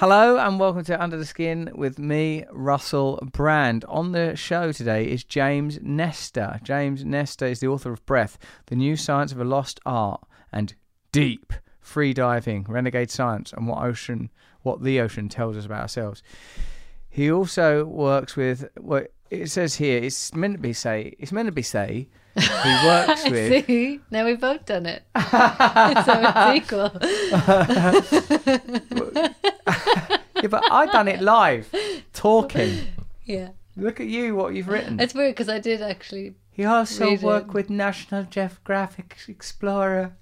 Hello and welcome to Under the Skin with me, Russell Brand. On the show today is James Nestor. James Nestor is the author of Breath, The New Science of a Lost Art, and Deep, Free Diving, Renegade Science, and what ocean, what the ocean tells us about ourselves. He also works with what it says here. It's meant to be say. It's meant to be say. He works with. See, now we've both done it. It's so it's equal. Yeah, but I done it live, talking. Yeah, Look at you, what you've written. it's weird because I did actually. He also Read it. worked with National Geographic Explorer.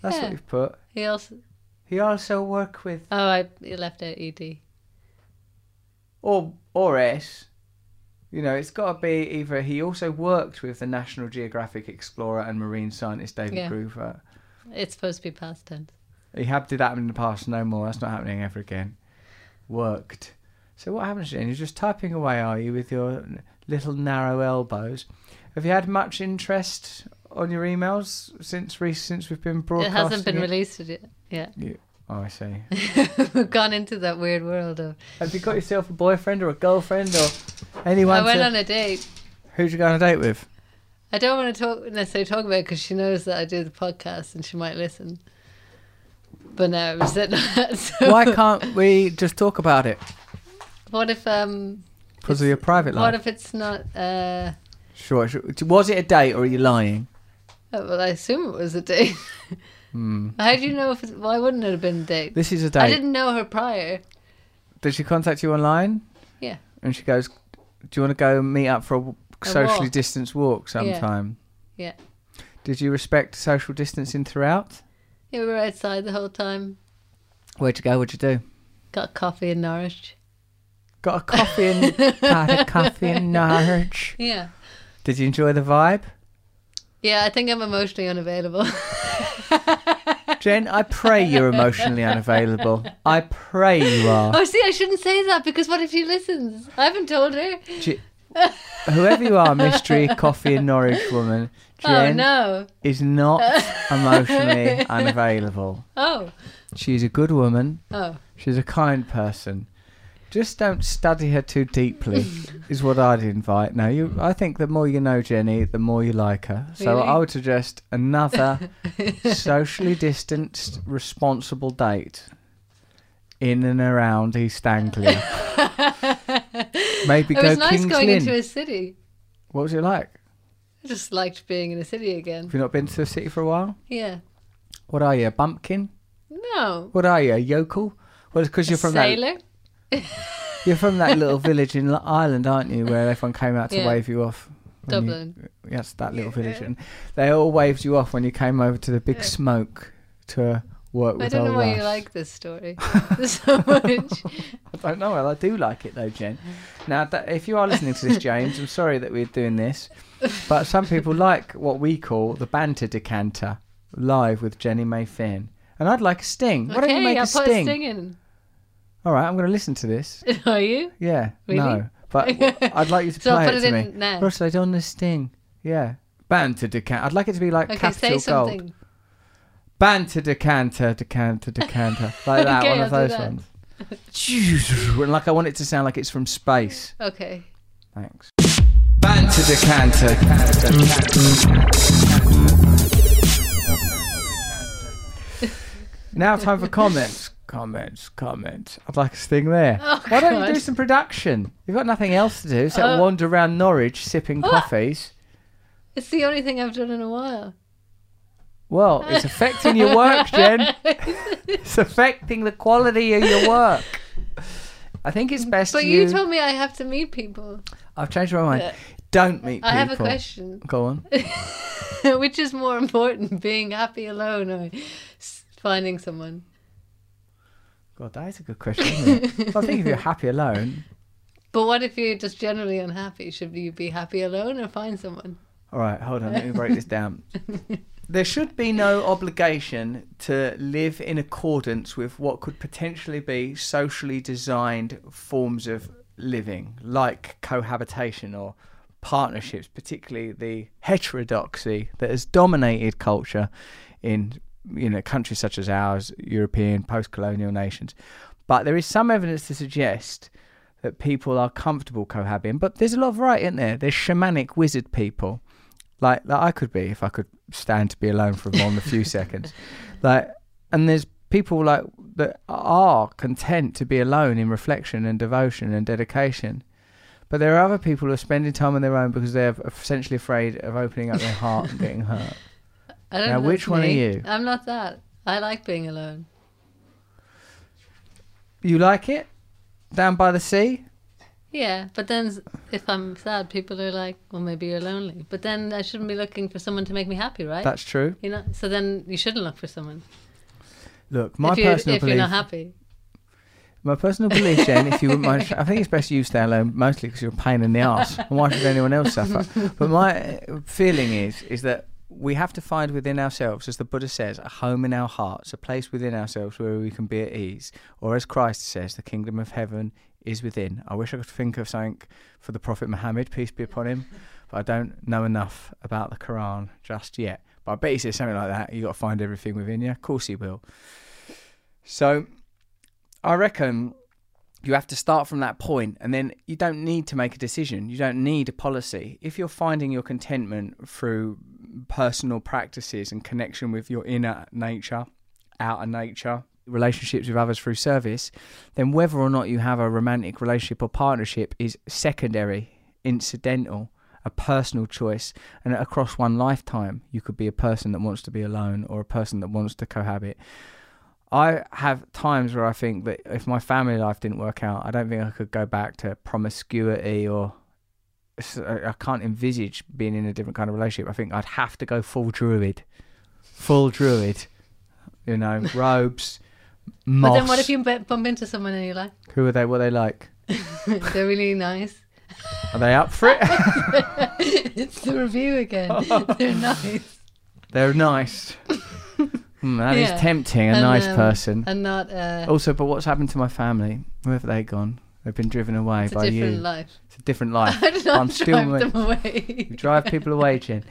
That's Yeah. what you've put. He also. He also worked with Oh, I you left out ED. or or S. You know, it's got to be either he also worked with the National Geographic Explorer and marine scientist David Yeah. Gruber. It's supposed to be past tense. He had did that in the past, no more. That's not happening ever again. Worked. So what happens then? You're just typing away, are you, with your little narrow elbows? Have you had much interest on your emails since since we've been It broadcasting? hasn't been it? released yet. Yeah, You- oh, I see. we've gone into that weird world of. Have you got yourself a boyfriend or a girlfriend or anyone? I went to- on a date. Who'd you go on a date with? I don't want to talk necessarily talk about it because she knows that I do the podcast and she might listen. But I'm sitting that. So Why can't we just talk about it? What if um? Because of your private life. What if it's not uh? Sure, sure. Was it a date or are you lying? Oh, well, I assume it was a date. Hmm. How do you know if it's, why wouldn't it have been a date? This is a date. I didn't know her prior. Did she contact you online? Yeah. And she goes, "Do you want to go meet up for a socially walk." distanced walk Yeah. sometime?" Yeah. Did you respect social distancing throughout? Yeah, we were outside the whole time. Where'd you go? What'd you do? Got coffee in Norwich. Got a coffee in got a coffee in Norwich. Yeah. Did you enjoy the vibe? Yeah, I think I'm emotionally unavailable. Jen, I pray you're emotionally unavailable. I pray you are. oh, see, I shouldn't say that because what if she listens? I haven't told her. Whoever you are, mystery coffee in Norwich woman, oh, Jen no. is not emotionally unavailable. Oh. She's a good woman. Oh. She's a kind person. Just don't study her too deeply, is what I'd invite. Now, you. I think the more you know Jenny, the more you like her. So Really? I would suggest another socially distanced, responsible date in and around East Anglia. Maybe it go was nice Kings going Lynn. into a city. What was it like? I just liked being in a city again. Have you not been to the city for a while? Yeah. What are you, a bumpkin? No. What are you, a yokel? Well, because you're a from that you're from that little village in Ireland, aren't you, where everyone came out to Yeah. wave you off. when you- Dublin. Yes, that little village, and they all waved you off when you came over to the big Yeah. smoke to work I don't know why you like this story so much. I don't know. Well, I do like it though, Jen. Now, that, if you are listening to this, James, I'm sorry that we're doing this, but some people like what we call the banter decanter live with Jenny May Finn, and I'd like a sting. Why don't you okay, make I'll a put sting? a sting in. All right, I'm going to listen to this. Are you? Yeah, Really? no, but I'd like you to So play I'll put it it to in me. now. Russell, I done the sting. Yeah, banter decanter. I'd like it to be like Okay, capital say gold. Banter decanter, decanter, decanter. Like that, Okay, one of I'll do those that. ones. and like I want it to sound like it's from space. Okay. Thanks. Banter decanter. now time for comments. Comments, comments. I'd like a sting there. Oh, Why don't you do some production? You've got nothing else to do except Uh, wander around Norwich sipping What? coffees. It's the only thing I've done in a while. Well, it's affecting your work, Jen. It's affecting the quality of your work. I think it's best But you. you told me I have to meet people. I've changed my mind. Don't meet people. I have a question. Go on. Which is more important, being happy alone or finding someone? God, that is a good question. Isn't it? I think if you're happy alone, But what if you're just generally unhappy? Should you be happy alone or find someone? All right, hold on. Let me break this down. There should be no obligation to live in accordance with what could potentially be socially designed forms of living, like cohabitation or partnerships, particularly the heterodoxy that has dominated culture in you know countries such as ours, European post-colonial nations. But there is some evidence to suggest that people are comfortable cohabiting. But there's a lot of right isn't there? There's shamanic wizard people, like that I could be if I could stand to be alone for more than a few seconds. Like, and there's people like that are content to be alone in reflection and devotion and dedication. But there are other people who are spending time on their own because they're essentially afraid of opening up their heart and getting hurt. I don't Now, which one are you? I'm not that. I like being alone. You like it? Down by the sea? Yeah, but then if I'm sad, people are like, "Well, maybe you're lonely." But then I shouldn't be looking for someone to make me happy, right? That's true. you know. So then you shouldn't look for someone Look, my if, personal if belief. If you're not happy. My personal belief, Jen, if you wouldn't mind, I think it's best you stay alone, mostly because you're a pain in the ass. And why should anyone else suffer? But my uh, feeling is, is that we have to find within ourselves, as the Buddha says, a home in our hearts, a place within ourselves where we can be at ease. Or as Christ says, the kingdom of heaven is within. I wish I could think of something for the Prophet Muhammad, peace be upon him, but I don't know enough about the Quran just yet. But I bet he says something like that. You've got to find everything within you. Of course he will. So I reckon you have to start from that point and then you don't need to make a decision. You don't need a policy. If you're finding your contentment through personal practices and connection with your inner nature, outer nature, relationships with others through service, then whether or not you have a romantic relationship or partnership is secondary, incidental, a personal choice. And across one lifetime, you could be a person that wants to be alone or a person that wants to cohabit. I have times where I think that if my family life didn't work out, I don't think I could go back to promiscuity or I can't envisage being in a different kind of relationship. I think I'd have to go full druid, full druid, you know, robes, moss. But then what if you bump into someone and you're like, Who are they? What are they like? they're really nice? Are they up for it? it's the review again. they're nice. They're nice. Hmm, that is Yeah. tempting. A And, nice um, person. And not, uh, Also, but what's happened to my family? Where have they gone? They've been driven away it's a by different you. life. It's a different life. I did not I'm still drive ma- them away. You drive people away, Jen.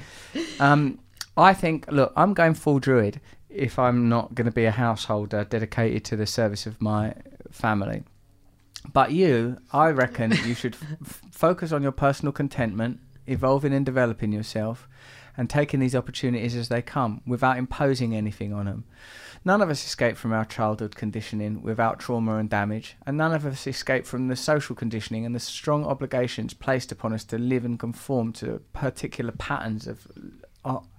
Um, I think, look, I'm going full druid if I'm not going to be a householder dedicated to the service of my family. But you, I reckon you should f- focus on your personal contentment, evolving and developing yourself, and taking these opportunities as they come without imposing anything on them. None of us escape from our childhood conditioning without trauma and damage, and none of us escape from the social conditioning and the strong obligations placed upon us to live and conform to particular patterns of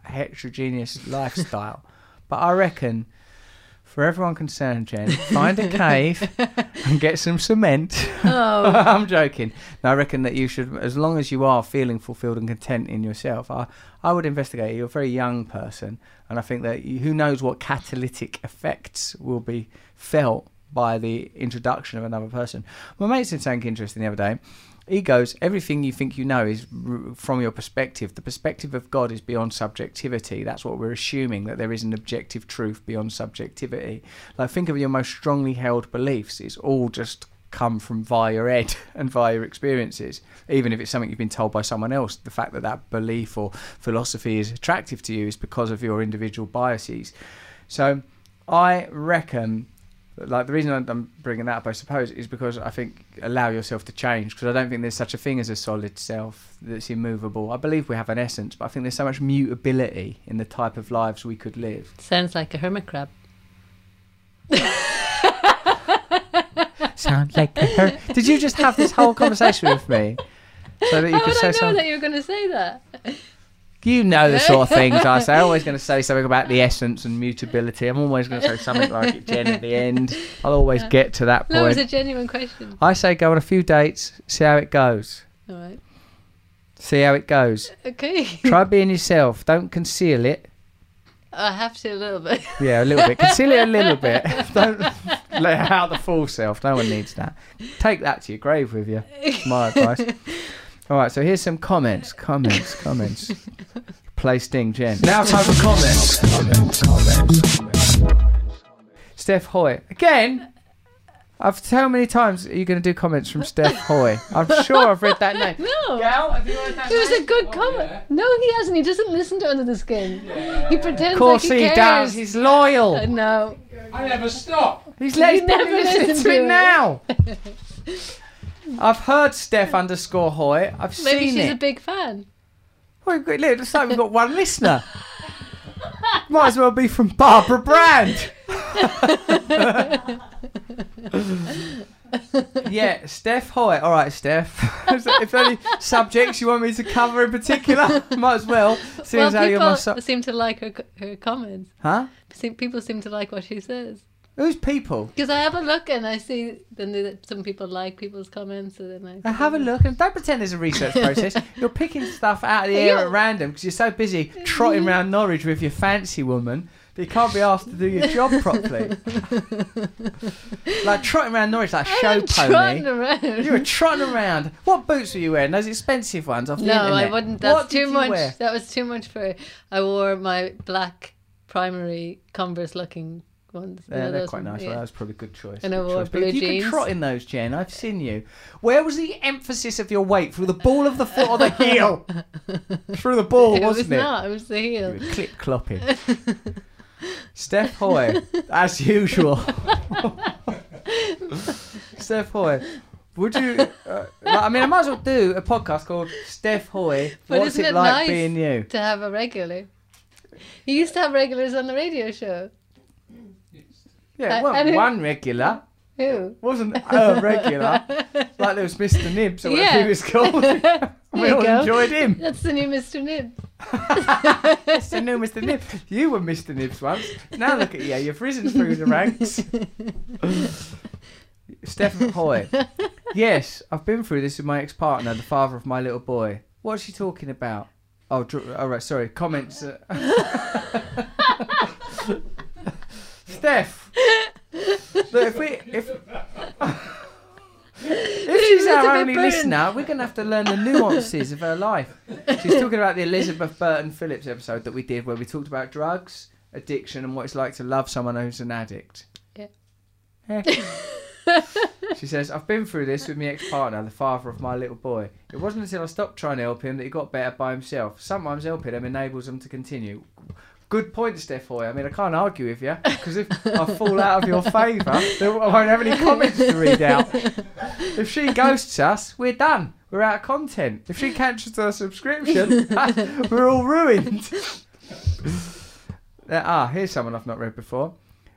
heterogeneous lifestyle. But I reckon, for everyone concerned, Jen, find a cave and get some cement. Oh, I'm joking. No, I reckon that you should, as long as you are feeling fulfilled and content in yourself, I, I would investigate. You're a very young person, and I think that you, who knows what catalytic effects will be felt by the introduction of another person. My mate said something interesting the other day. He goes, everything you think you know is r- from your perspective. The perspective of God is beyond subjectivity. That's what we're assuming, that there is an objective truth beyond subjectivity. Like, think of your most strongly held beliefs. It's all just come from via your head and via your experiences. Even if it's something you've been told by someone else, the fact that that belief or philosophy is attractive to you is because of your individual biases. So, I reckon like the reason I'm- bringing that up, I suppose, is because I think allow yourself to change. Because I don't think there's such a thing as a solid self that's immovable. I believe we have an essence, but I think there's so much mutability in the type of lives we could live. sounds like a hermit crab. Sound like a her- Did you just have this whole conversation with me so that you How could would say I know something? that you were going to say that? You know the sort of things I say. I'm always going to say something about the essence and mutability. I'm always going to say something like it, Jen, at the end. I'll always get to that point. it's point. a genuine question. I say go on a few dates, see how it goes. All right. See how it goes. Okay. Try being yourself. Don't conceal it. I have to a little bit. Yeah, a little bit. Conceal it a little bit. Don't let out the full self. No one needs that. Take that to your grave with you. My advice. All right, so here's some comments. Comments. Comments. Play Sting, Jen. Now time for comments. Comments. Comments. Steph Hoy. Again? I've how many times are you going to do comments from Steph Hoy? I'm sure I've read that name. No. Gal, have you read that It was a good Oh, comment. yeah. No, he hasn't. He doesn't listen to Under the Skin. He pretends Of course like he, he does. He's loyal. Uh, no. I never stop. He's let never listening listen to to it it. now. I've heard Steph hmm. underscore Hoy. I've Maybe seen she's it. a big fan. Well, look, it's like we've got one listener. Might as well be from Barbara Brand. yeah, Steph Hoy. All right, Steph. if any subjects you want me to cover in particular, might as well. Seeing well, as how you're people su- seem to like her her comments. huh? People seem to like what she says. Who's people? Because I have a look and I see then the- some people like people's comments, so then I Uh, have a look and don't pretend there's a research process. You're picking stuff out of the air at random because you're so busy trotting around Norwich with your fancy woman that you can't be asked to do your job properly. like trotting around Norwich like a show I'm trotting pony. around. You were trotting around. What boots were you wearing? Those expensive ones off the no, internet. I wouldn't. That's what too much. Wear? That was too much for. I wore my black primary Converse looking ones. Yeah, they're quite ones, nice. yeah. Well, was probably a good choice. And I good choice. But blue you jeans. can trot in those, Jen. I've seen you. Where was the emphasis of your weight? Through the ball of the foot or the heel? Through the ball, it was wasn't it? not. It was the heel. clip clopping. Steph Hoy, as usual. Steph Hoy, would you? Uh, I mean, I might as well do a podcast called Steph Hoy. But What's isn't it it like nice? being you? To have a regular. You used to have regulars on the radio show. Yeah, I- well, I mean- one regular Who? wasn't a regular. like there was Mr. Nibs or whatever Yeah. he was called. we you all go. enjoyed him. That's the new Mr. Nib. Mr. New Mr. Nibs. You were Mr. Nibs once. Now look at you. You've risen through the ranks. Stephen Hoy. Yes, I've been through this with my ex-partner, the father of my little boy. What's she talking about? Oh, dr- all right. Sorry. Comments. Uh... Steph. Look, if we if if she's our Elizabeth only Burton. listener, we're gonna have to learn the nuances of her life. She's talking about the Elizabeth Burton Phillips episode that we did, where we talked about drugs, addiction, and what it's like to love someone who's an addict. Yeah. Eh. she says, "I've been through this with my ex-partner, the father of my little boy. It wasn't until I stopped trying to help him that he got better by himself. Sometimes helping him enables him to continue." Good point, Steph. I mean, I can't argue with you because if I fall out of your favour, then I won't have any comments to read out. If she ghosts us, we're done. We're out of content. If she cancels our subscription, we're all ruined. Ah, here's someone I've not read before.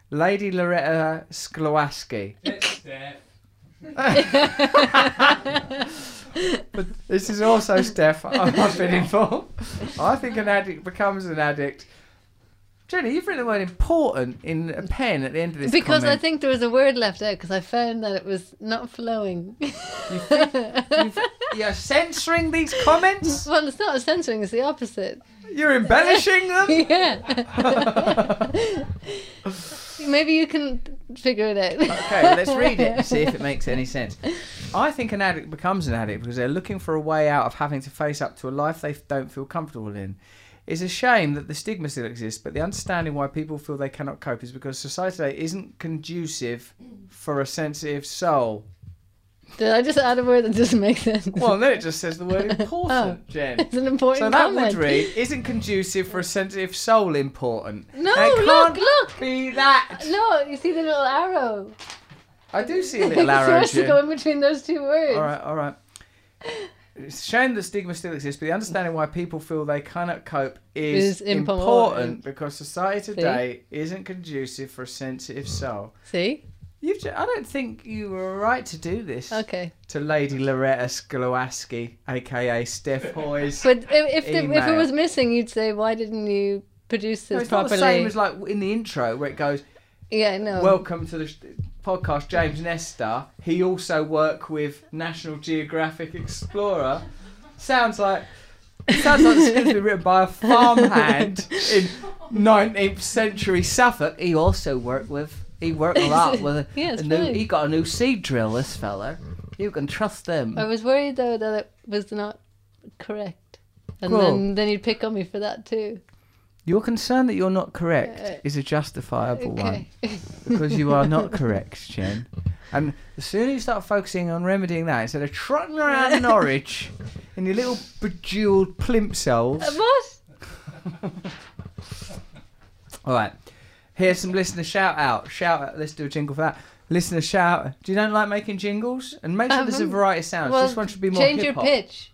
Lady Loretta Sklowaski. but this is also Steph. I've been informed. I think an addict becomes an addict. Jenny, you've written the word important in a pen at the end of this Because I think there was a word left out because I found that it was not flowing. You've- you're censoring these comments. well, it's not censoring, it's the opposite. You're embellishing them. yeah. Maybe you can figure it out. Okay, well, let's read it and see if it makes any sense. I think an addict becomes an addict because they're looking for a way out of having to face up to a life they don't feel comfortable in. It's a shame that the stigma still exists, but the understanding why people feel they cannot cope is because society today isn't conducive for a sensitive soul. Did I just add a word that doesn't make sense? Well, no, it just says the word oh, important, Jen. it's an important word. So that comment. would read, isn't conducive for a sensitive soul important. No, look, look. be that. No, you see the little arrow. I do see a little arrow, supposed to go in between those two words. All right, all right. It's a shame that stigma still exists, but the understanding why people feel they cannot cope is, Is important. important because society today isn't conducive for a sensitive soul. See? You've ju- I don't think you were right to do this Okay. to Lady Loretta Skolowaski, aka Steph Hoy's. But if, if, the, if it was missing, you'd say, why didn't you produce No, this it's not properly? the same as like in the intro where it goes, yeah, no. "Welcome to the podcast, James Nestor." He also worked with National Geographic Explorer. Sounds like sounds like it's going to be written by a farmhand in 19th century Suffolk. He also worked with. He worked a lot with. A, Yeah, a new, he got a new seed drill. This fella, you can trust them. I was worried, though, that it was not correct. And Cool. then, then you'd pick on me for that, too. Your concern that you're not correct Uh, is a justifiable one. Because you are not correct, Jen. And the sooner you start focusing on remedying that, instead of trotting around Norwich in your little bejeweled plimsolls. Uh, what? All right. Here's some listener shout out. Shout out. Let's do a jingle for that. Listener shout. Do you don't like making jingles? And make sure there's a Um, variety of sounds. Well, this one should be more change your hip-hop. pitch.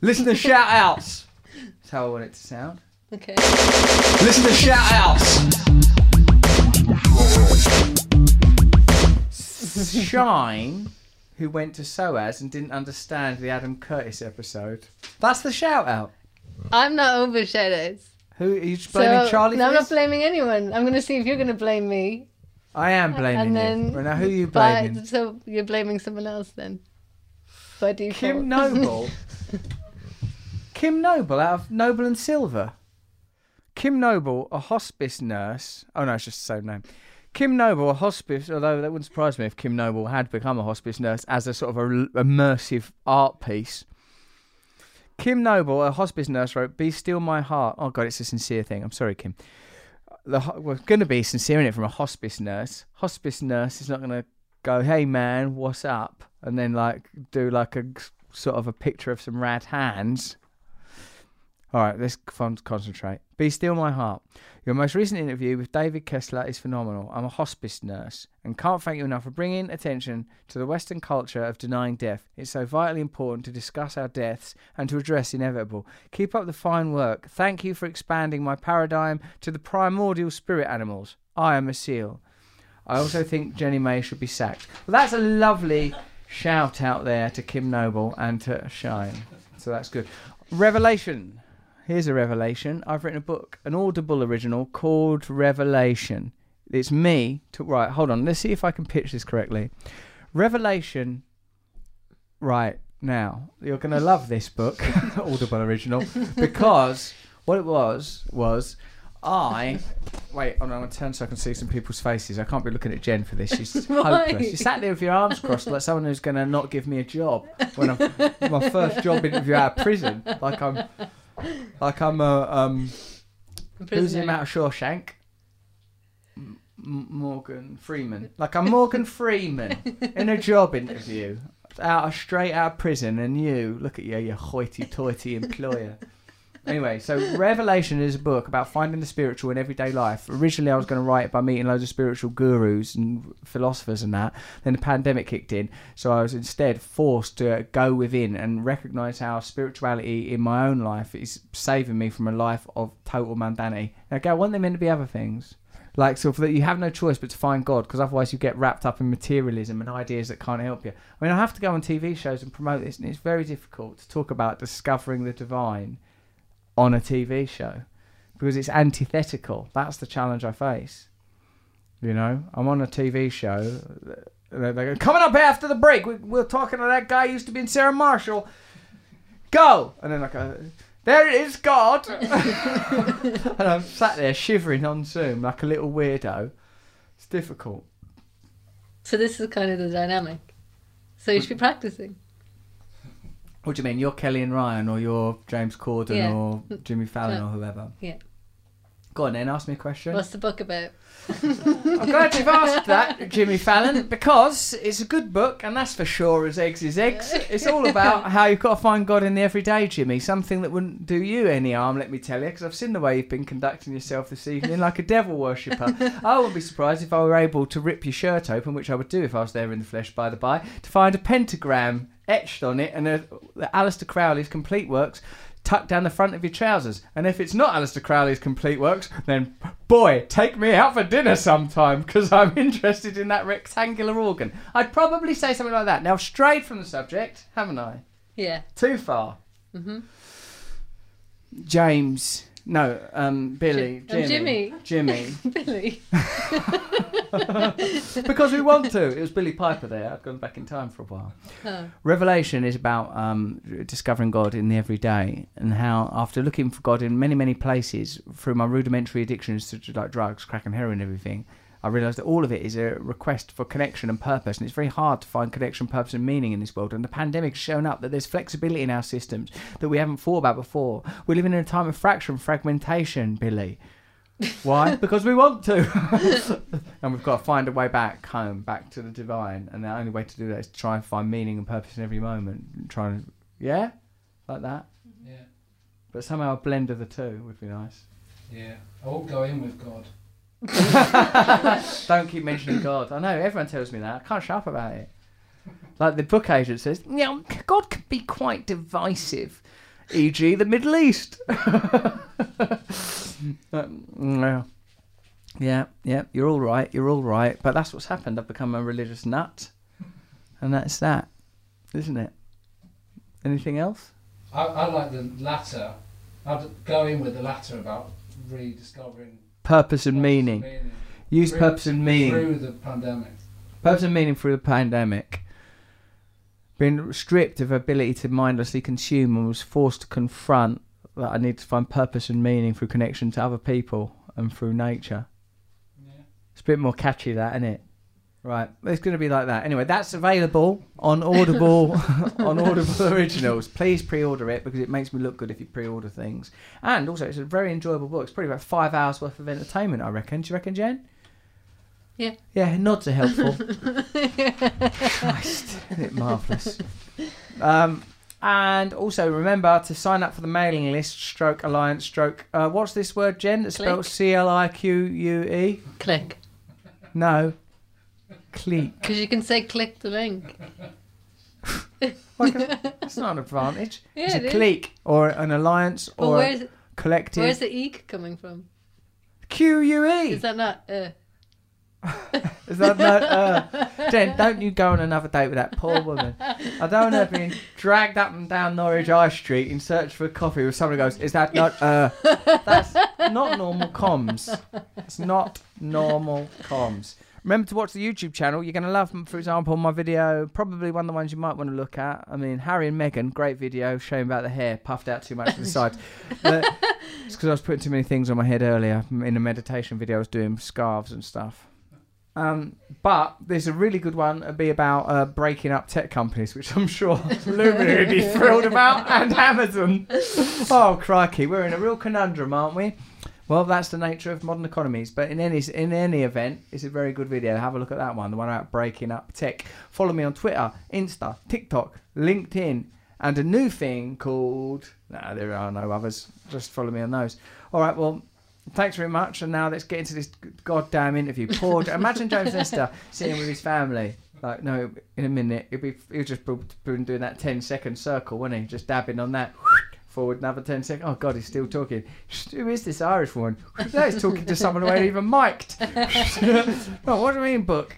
Listener shout outs. That's how I want it to sound. Okay. Listener shout outs. Shine, who went to SOAS and didn't understand the Adam Curtis episode. That's the shout out. I'm not over shadows. Who are you blaming so, Charlie No, I'm not blaming anyone. I'm going to see if you're going to blame me. I am blaming and you. then Right now, who are you by- blaming? so you're blaming someone else then. By default. Kim Noble. Kim Noble out of Noble and Silver. Kim Noble, a hospice nurse. Oh no, it's just the same name. Kim Noble, a hospice. Although that wouldn't surprise me if Kim Noble had become a hospice nurse as a sort of a immersive art piece. Kim Noble, a hospice nurse, wrote, "Be still my heart." Oh god, it's a sincere thing. I'm sorry, Kim. The we're going to be sincere in it from a hospice nurse. Hospice nurse is not going to go, "Hey man, what's up?" and then like do like a sort of a picture of some rad hands. All right, let's con- concentrate. Be still my heart. Your most recent interview with David Kessler is phenomenal. I'm a hospice nurse and can't thank you enough for bringing attention to the Western culture of denying death. It's so vitally important to discuss our deaths and to address inevitable. Keep up the fine work. Thank you for expanding my paradigm to the primordial spirit animals. I am a seal. I also think Jenny May should be sacked. Well, that's a lovely shout out there to Kim Noble and to Shine. So that's good. Revelation. Here's a revelation. I've written a book, an Audible original called Revelation. It's me. To, right, hold on. Let's see if I can pitch this correctly. Revelation. Right now, you're going to love this book, Audible original, because what it was was I. Wait, I'm to turn so I can see some people's faces. I can't be looking at Jen for this. She's hopeless. You sat there with your arms crossed like someone who's going to not give me a job when I'm my first job interview out of prison. Like I'm, like I'm a um. Who's him out of Shawshank? M- M- Morgan Freeman. Like I'm Morgan Freeman in a job interview, out of, straight out of prison, and you look at you, you hoity-toity employer. Anyway, so Revelation is a book about finding the spiritual in everyday life. Originally, I was going to write it by meeting loads of spiritual gurus and philosophers and that. Then the pandemic kicked in, so I was instead forced to go within and recognize how spirituality in my own life is saving me from a life of total mundanity. Okay, I want them to be other things. Like, so that you have no choice but to find God, because otherwise you get wrapped up in materialism and ideas that can't help you. I mean, I have to go on TV shows and promote this, and it's very difficult to talk about discovering the divine on a TV show because it's antithetical. That's the challenge I face. You know, I'm on a TV show. They they go, coming up after the break, we, we're talking to that guy who used to be in Sarah Marshall. Go! And then I go, there it is, God! and I'm sat there shivering on Zoom like a little weirdo. It's difficult. So this is kind of the dynamic. So you should be practicing. What do you mean? You're Kelly and Ryan, or you're James Corden, Yeah. or Jimmy Fallon, or whoever? Yeah. Go on then, ask me a question. What's the book about? I'm glad you've asked that, Jimmy Fallon, because it's a good book, and that's for sure as eggs is eggs. It's all about how you've got to find God in the everyday, Jimmy. Something that wouldn't do you any harm, let me tell you, because I've seen the way you've been conducting yourself this evening like a devil worshipper. I wouldn't be surprised if I were able to rip your shirt open, which I would do if I was there in the flesh, by the by, to find a pentagram etched on it and the Aleister Crowley's complete works tucked down the front of your trousers. And if it's not Aleister Crowley's complete works, then boy, take me out for dinner sometime because I'm interested in that rectangular organ. I'd probably say something like that. Now, strayed from the subject, haven't I? Yeah. Too far. Mm-hmm. James. No, um, Billy. Jim- oh, Jimmy. Jimmy. Billy. because we want to. It was Billie Piper there. I've gone back in time for a while. Oh. Revelation is about um, discovering God in the everyday and how, after looking for God in many, many places through my rudimentary addictions to like drugs, crack, and heroin, and everything, I realised that all of it is a request for connection and purpose, and it's very hard to find connection, purpose, and meaning in this world. And the pandemic's shown up that there's flexibility in our systems that we haven't thought about before. We're living in a time of fracture and fragmentation, Billy. Why? because we want to. and we've got to find a way back home, back to the divine. And the only way to do that is to try and find meaning and purpose in every moment. Trying to, yeah? Like that? Yeah, But somehow a blend of the two would be nice. yeah. I won't go in with God. Don't keep mentioning God. I know everyone tells me that. I can't shut up about it. Like the book agent says, you know, God can be quite divisive, e.g., the Middle East. Um, yeah, yeah, you're all right. You're all right. But that's what's happened. I've become a religious nut, and that's that, isn't it? Anything else? I, I like the latter. I'd go in with the latter about rediscovering Purpose and purpose meaning. Use Through- purpose and meaning. through the pandemic. Purpose and meaning through the pandemic. Being stripped of ability to mindlessly consume and was forced to confront that I need to find purpose and meaning through connection to other people and through nature. Yeah. It's a bit more catchy, that, isn't it? Right, it's going to be like that. Anyway, that's available on Audible on Audible Originals. Please pre-order it because it makes me look good if you pre-order things. And also, it's a very enjoyable book. It's probably about five hours worth of entertainment. I reckon. Do you reckon, Jen? Yeah. Yeah, nods are helpful. Christ, isn't it marvellous? Um, and also remember to sign up for the mailing list, stroke alliance, stroke. Uh, what's this word, Jen? It's spelled. C L I Q U E. Click. No, clique. Because you can say click the link. Like a- That's not an advantage. Yeah, it's it a is. clique or an alliance But or where's a collective. where's the eek coming from? Q U E. Is that not uh Is that not? Uh, Jen, don't you go on another date with that poor woman. I don't want her being dragged up and down Norwich High Street in search for coffee with someone who goes, "Is that not? Uh, that's not normal comms. It's not normal comms." Remember to watch the YouTube channel. You're going to love, for example, my video. Probably one of the ones you might want to look at. I mean, Harry and Meghan, great video showing about the hair puffed out too much to the side. But it's because I was putting too many things on my head earlier in a meditation video. I was doing scarves and stuff. Um, but there's a really good one. It'd be about uh, breaking up tech companies, which I'm sure Luminary would be thrilled about, and Amazon. Oh crikey, we're in a real conundrum, aren't we? Well, that's the nature of modern economies. But in any in any event, it's a very good video. Have a look at that one, the one about breaking up tech. Follow me on Twitter, Insta, TikTok, LinkedIn, and a new thing called. No, there are no others. Just follow me on those. All right. Well, thanks very much. And now let's get into this goddamn interview. Poor. imagine James Nestor sitting with his family. Like, no, in a minute, he'd be he was just been doing that 10 second circle, wasn't he? Just dabbing on that. Forward another 10 seconds. Oh, God, he's still talking. Who is this Irish one? No, he's talking to someone who ain't even mic'd. oh, what do you mean, book?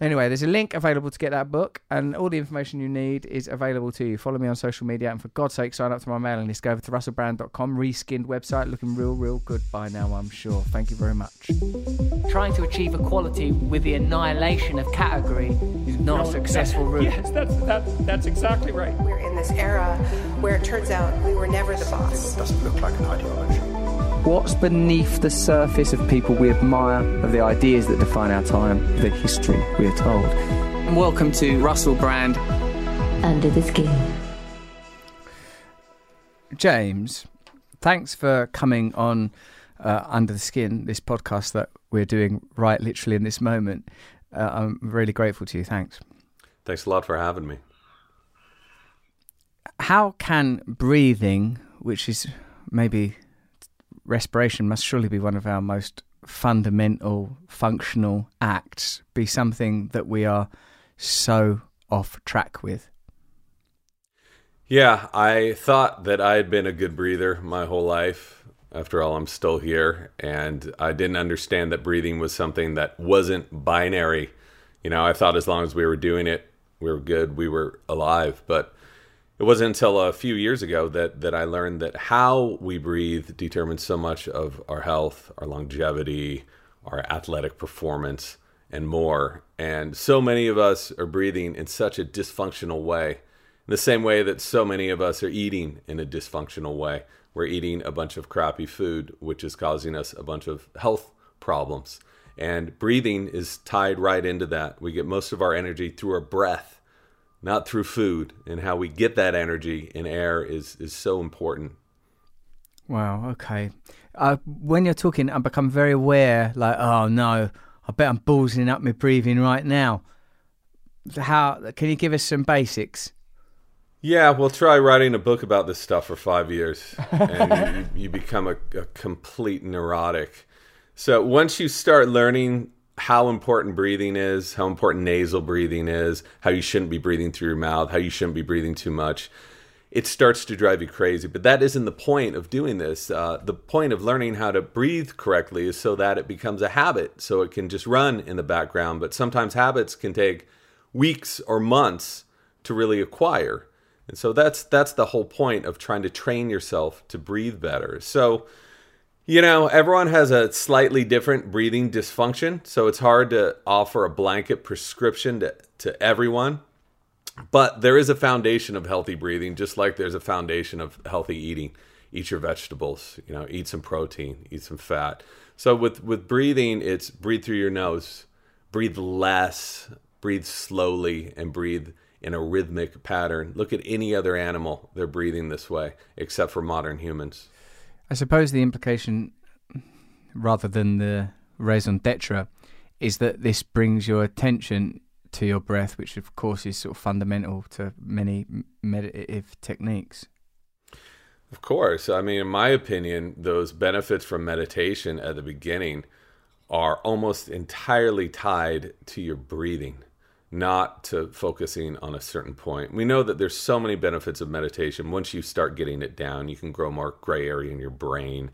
Anyway, there's a link available to get that book, and all the information you need is available to you. Follow me on social media, and for God's sake, sign up to my mailing list. Go over to russellbrand.com, reskinned website, looking real, real good by now, I'm sure. Thank you very much. Trying to achieve equality with the annihilation of category is not a successful route. Yes, that's, that's, that's exactly right. We're in this era where it turns out we were never the boss. It doesn't look like an ideology. What's beneath the surface of people we admire, of the ideas that define our time, the history we are told? Welcome to Russell Brand. Under the Skin. James, thanks for coming on uh, Under the Skin, this podcast that we're doing right literally in this moment. Uh, I'm really grateful to you. Thanks. Thanks a lot for having me. How can breathing, which is maybe respiration, must surely be one of our most fundamental functional acts, be something that we are so off track with? Yeah, I thought that I had been a good breather my whole life. After all, I'm still here, and I didn't understand that breathing was something that wasn't binary. You know, I thought as long as we were doing it, we were good, we were alive. But it wasn't until a few years ago that that I learned that how we breathe determines so much of our health, our longevity, our athletic performance, and more. And so many of us are breathing in such a dysfunctional way. In the same way that so many of us are eating in a dysfunctional way. We're eating a bunch of crappy food, which is causing us a bunch of health problems. And breathing is tied right into that. We get most of our energy through our breath, not through food. And how we get that energy in air is, is so important. Wow. Okay. Uh, when you're talking, I become very aware. Like, oh no, I bet I'm ballsing up my breathing right now. How can you give us some basics? Yeah, we'll try writing a book about this stuff for five years, and you, you become a, a complete neurotic. So once you start learning how important breathing is, how important nasal breathing is, how you shouldn't be breathing through your mouth, how you shouldn't be breathing too much, it starts to drive you crazy. But that isn't the point of doing this. Uh, the point of learning how to breathe correctly is so that it becomes a habit, so it can just run in the background. But sometimes habits can take weeks or months to really acquire. And so that's that's the whole point of trying to train yourself to breathe better. So you know, everyone has a slightly different breathing dysfunction, so it's hard to offer a blanket prescription to, to everyone. But there is a foundation of healthy breathing, just like there's a foundation of healthy eating. Eat your vegetables, you know, eat some protein, eat some fat. So with with breathing, it's breathe through your nose, breathe less, breathe slowly, and breathe in a rhythmic pattern. Look at any other animal; they're breathing this way, except for modern humans. I suppose the implication, rather than the raison d'etre, is that this brings your attention to your breath, which of course is sort of fundamental to many meditative techniques. Of course. I mean, in my opinion, those benefits from meditation at the beginning are almost entirely tied to your breathing, not to focusing on a certain point. We know that there's so many benefits of meditation. Once you start getting it down, you can grow more gray area in your brain.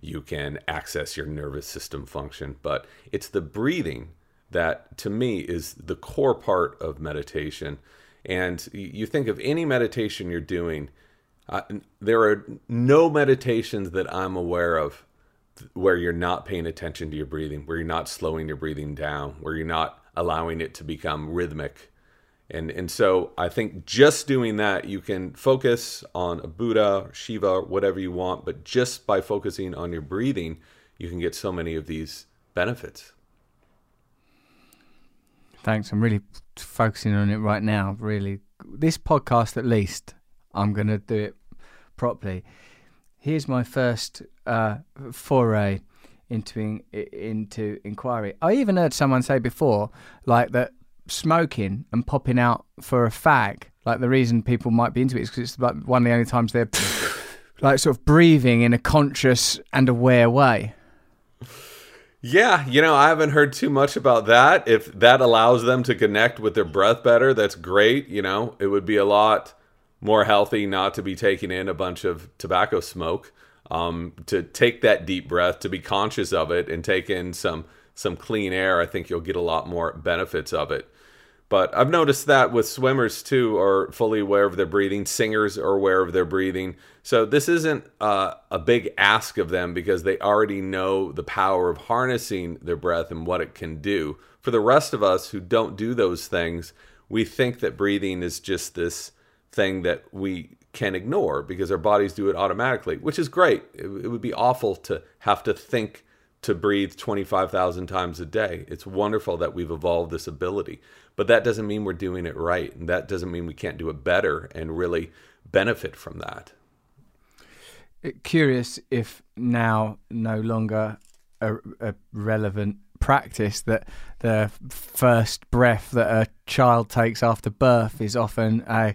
You can access your nervous system function, but it's the breathing that to me is the core part of meditation. And you think of any meditation you're doing, uh, there are no meditations that I'm aware of where you're not paying attention to your breathing, where you're not slowing your breathing down, where you're not allowing it to become rhythmic. And, and so I think just doing that, you can focus on a Buddha, Shiva, whatever you want, but just by focusing on your breathing, you can get so many of these benefits. Thanks. I'm really focusing on it right now. Really, this podcast at least, I'm going to do it properly. Here's my first uh, foray into in, into inquiry. I even heard someone say before, like that smoking and popping out for a fag, like the reason people might be into it is because it's like one of the only times they're like sort of breathing in a conscious and aware way. Yeah, you know, I haven't heard too much about that. If that allows them to connect with their breath better, that's great. You know, it would be a lot more healthy not to be taking in a bunch of tobacco smoke. Um, to take that deep breath, to be conscious of it, and take in some some clean air, I think you'll get a lot more benefits of it. But I've noticed that with swimmers too are fully aware of their breathing. Singers are aware of their breathing. So this isn't uh, a big ask of them because they already know the power of harnessing their breath and what it can do. For the rest of us who don't do those things, we think that breathing is just this thing that we can ignore because our bodies do it automatically, which is great. It, it would be awful to have to think to breathe 25,000 times a day. It's wonderful that we've evolved this ability, but that doesn't mean we're doing it right. And that doesn't mean we can't do it better and really benefit from that. Uh, curious if now no longer a, a relevant practice that the first breath that a child takes after birth is often a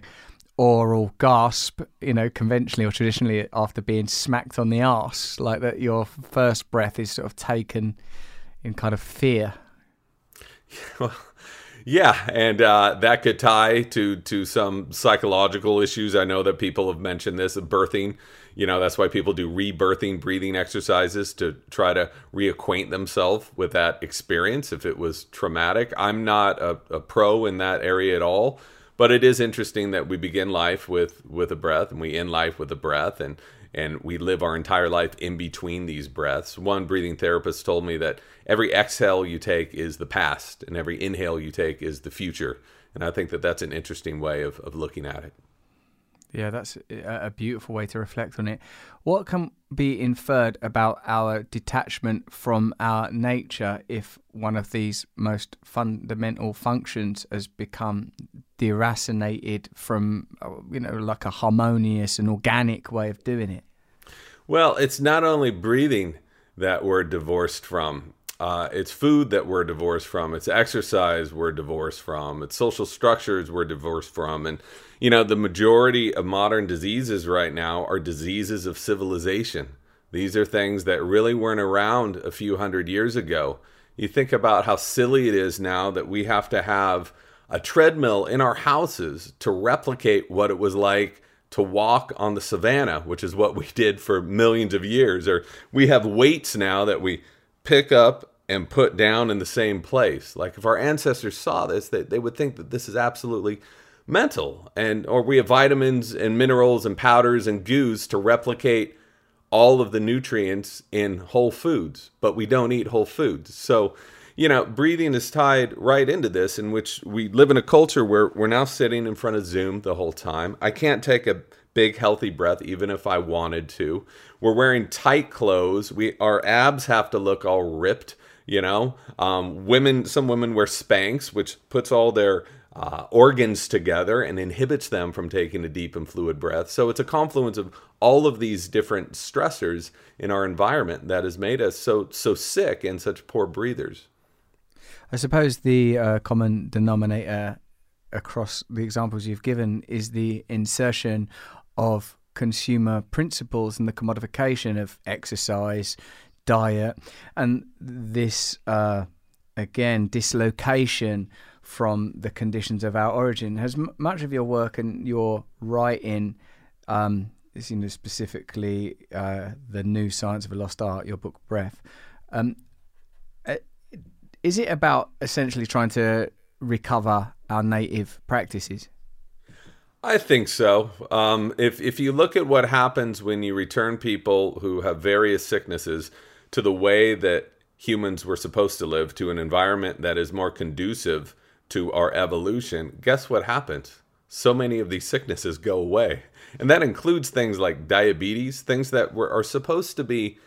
oral gasp, you know, conventionally or traditionally after being smacked on the arse, like that your first breath is sort of taken in kind of fear. Well, yeah, and uh, that could tie to to some psychological issues. I know that people have mentioned this birthing. You know, that's why people do rebirthing breathing exercises to try to reacquaint themselves with that experience if it was traumatic. I'm not a, a pro in that area at all but it is interesting that we begin life with with a breath and we end life with a breath and and we live our entire life in between these breaths. One breathing therapist told me that every exhale you take is the past and every inhale you take is the future. And I think that that's an interesting way of, of looking at it. Yeah, that's a beautiful way to reflect on it. What can be inferred about our detachment from our nature if one of these most fundamental functions has become deracinated from, uh, you know, like a harmonious and organic way of doing it? Well, it's not only breathing that we're divorced from. Uh, it's food that we're divorced from. It's exercise we're divorced from. It's social structures we're divorced from. And, you know, the majority of modern diseases right now are diseases of civilization. These are things that really weren't around a few hundred years ago. You think about how silly it is now that we have to have a treadmill in our houses to replicate what it was like to walk on the savannah, which is what we did for millions of years. Or we have weights now that we pick up and put down in the same place. Like if our ancestors saw this, they, they would think that this is absolutely mental. And or we have vitamins and minerals and powders and goos to replicate all of the nutrients in whole foods, but we don't eat whole foods. So, you know, breathing is tied right into this, in which we live in a culture where we're now sitting in front of Zoom the whole time. I can't take a big healthy breath even if I wanted to. We're wearing tight clothes. We our abs have to look all ripped. You know, um, women. Some women wear Spanx, which puts all their uh, organs together and inhibits them from taking a deep and fluid breath. So it's a confluence of all of these different stressors in our environment that has made us so so sick and such poor breathers. I suppose the uh, common denominator across the examples you've given is the insertion of consumer principles and the commodification of exercise, diet, and this uh, again dislocation from the conditions of our origin. Has m- much of your work and your writing, um, you know, specifically uh, the new science of a lost art, your book Breath, um, is it about essentially trying to recover our native practices? I think so. Um, if if you look at what happens when you return people who have various sicknesses to the way that humans were supposed to live, to an environment that is more conducive to our evolution, guess what happens? So many of these sicknesses go away, and that includes things like diabetes, things that were are supposed to be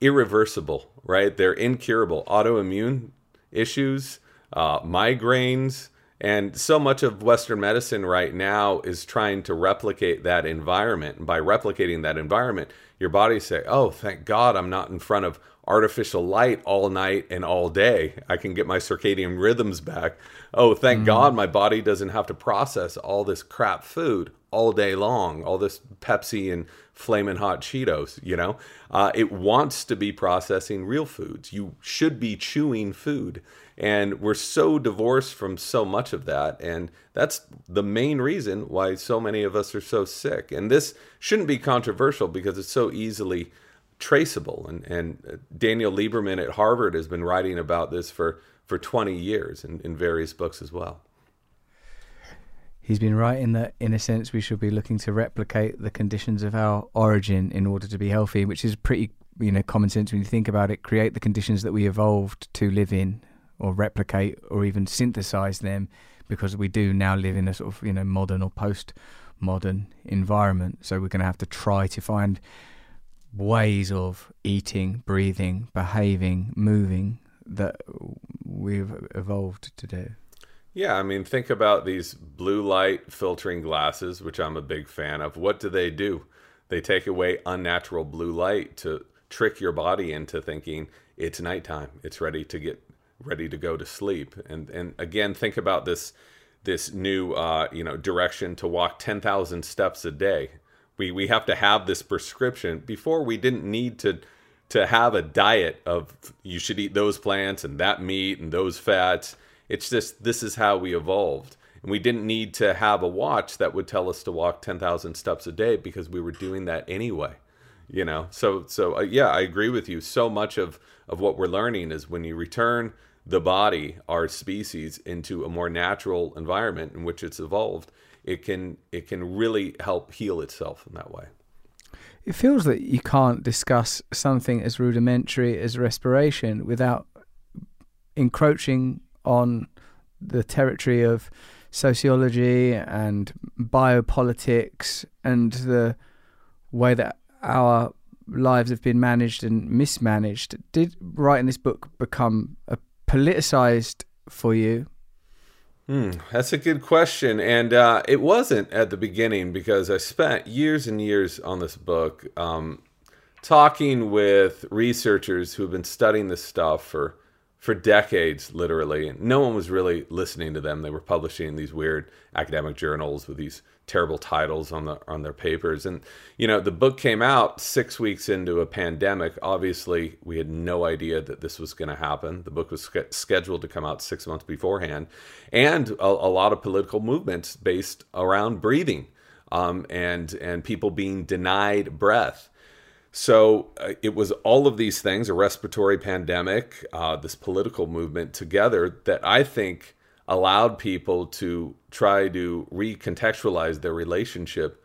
irreversible, right? They're incurable. Autoimmune issues, uh, migraines and so much of Western medicine right now is trying to replicate that environment. And by replicating that environment, your body say, "Oh, thank God, I'm not in front of artificial light all night and all day. I can get my circadian rhythms back. Oh, thank mm. God, my body doesn't have to process all this crap food all day long, all this Pepsi and flaming hot Cheetos. You know, uh, it wants to be processing real foods. You should be chewing food." And we're so divorced from so much of that. And that's the main reason why so many of us are so sick. And this shouldn't be controversial because it's so easily traceable. And, and Daniel Lieberman at Harvard has been writing about this for, for 20 years in, in various books as well. He's been right in that, in a sense, we should be looking to replicate the conditions of our origin in order to be healthy, which is pretty, you know, common sense when you think about it. Create the conditions that we evolved to live in, or replicate or even synthesize them because we do now live in a sort of you know modern or post modern environment so we're going to have to try to find ways of eating breathing behaving moving that we've evolved to do yeah i mean think about these blue light filtering glasses which i'm a big fan of what do they do they take away unnatural blue light to trick your body into thinking it's nighttime it's ready to get ready to go to sleep. And and again, think about this this new uh, you know direction to walk ten thousand steps a day. We we have to have this prescription. Before we didn't need to to have a diet of you should eat those plants and that meat and those fats. It's just this is how we evolved. And we didn't need to have a watch that would tell us to walk 10,000 steps a day because we were doing that anyway. You know. So so uh, yeah, I agree with you. So much of of what we're learning is when you return the body, our species, into a more natural environment in which it's evolved, it can it can really help heal itself in that way. It feels that you can't discuss something as rudimentary as respiration without encroaching on the territory of sociology and biopolitics and the way that our lives have been managed and mismanaged. Did writing this book become a politicized for you? Hmm, that's a good question. And uh, it wasn't at the beginning because I spent years and years on this book um, talking with researchers who have been studying this stuff for for decades, literally. No one was really listening to them. They were publishing these weird academic journals with these terrible titles on the on their papers. And you know, the book came out six weeks into a pandemic. Obviously, we had no idea that this was going to happen. The book was sch- scheduled to come out six months beforehand, and a, a lot of political movements based around breathing um, and and people being denied breath. So uh, it was all of these things, a respiratory pandemic, uh, this political movement together that I think allowed people to try to recontextualize their relationship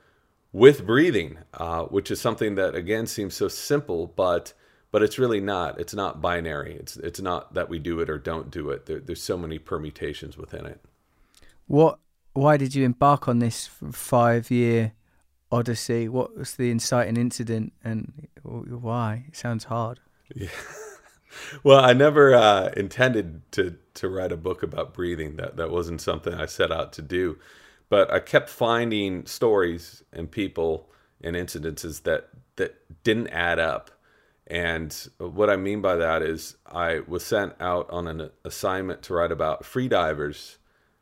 with breathing, uh, which is something that again seems so simple, but but it's really not. It's not binary. It's it's not that we do it or don't do it. There, there's so many permutations within it. What? Why did you embark on this five-year odyssey? What was the inciting incident, and why? It sounds hard. Yeah. well, I never uh, intended to to write a book about breathing. That that wasn't something I set out to do. But I kept finding stories and people and incidences that that didn't add up. And what I mean by that is I was sent out on an assignment to write about free divers.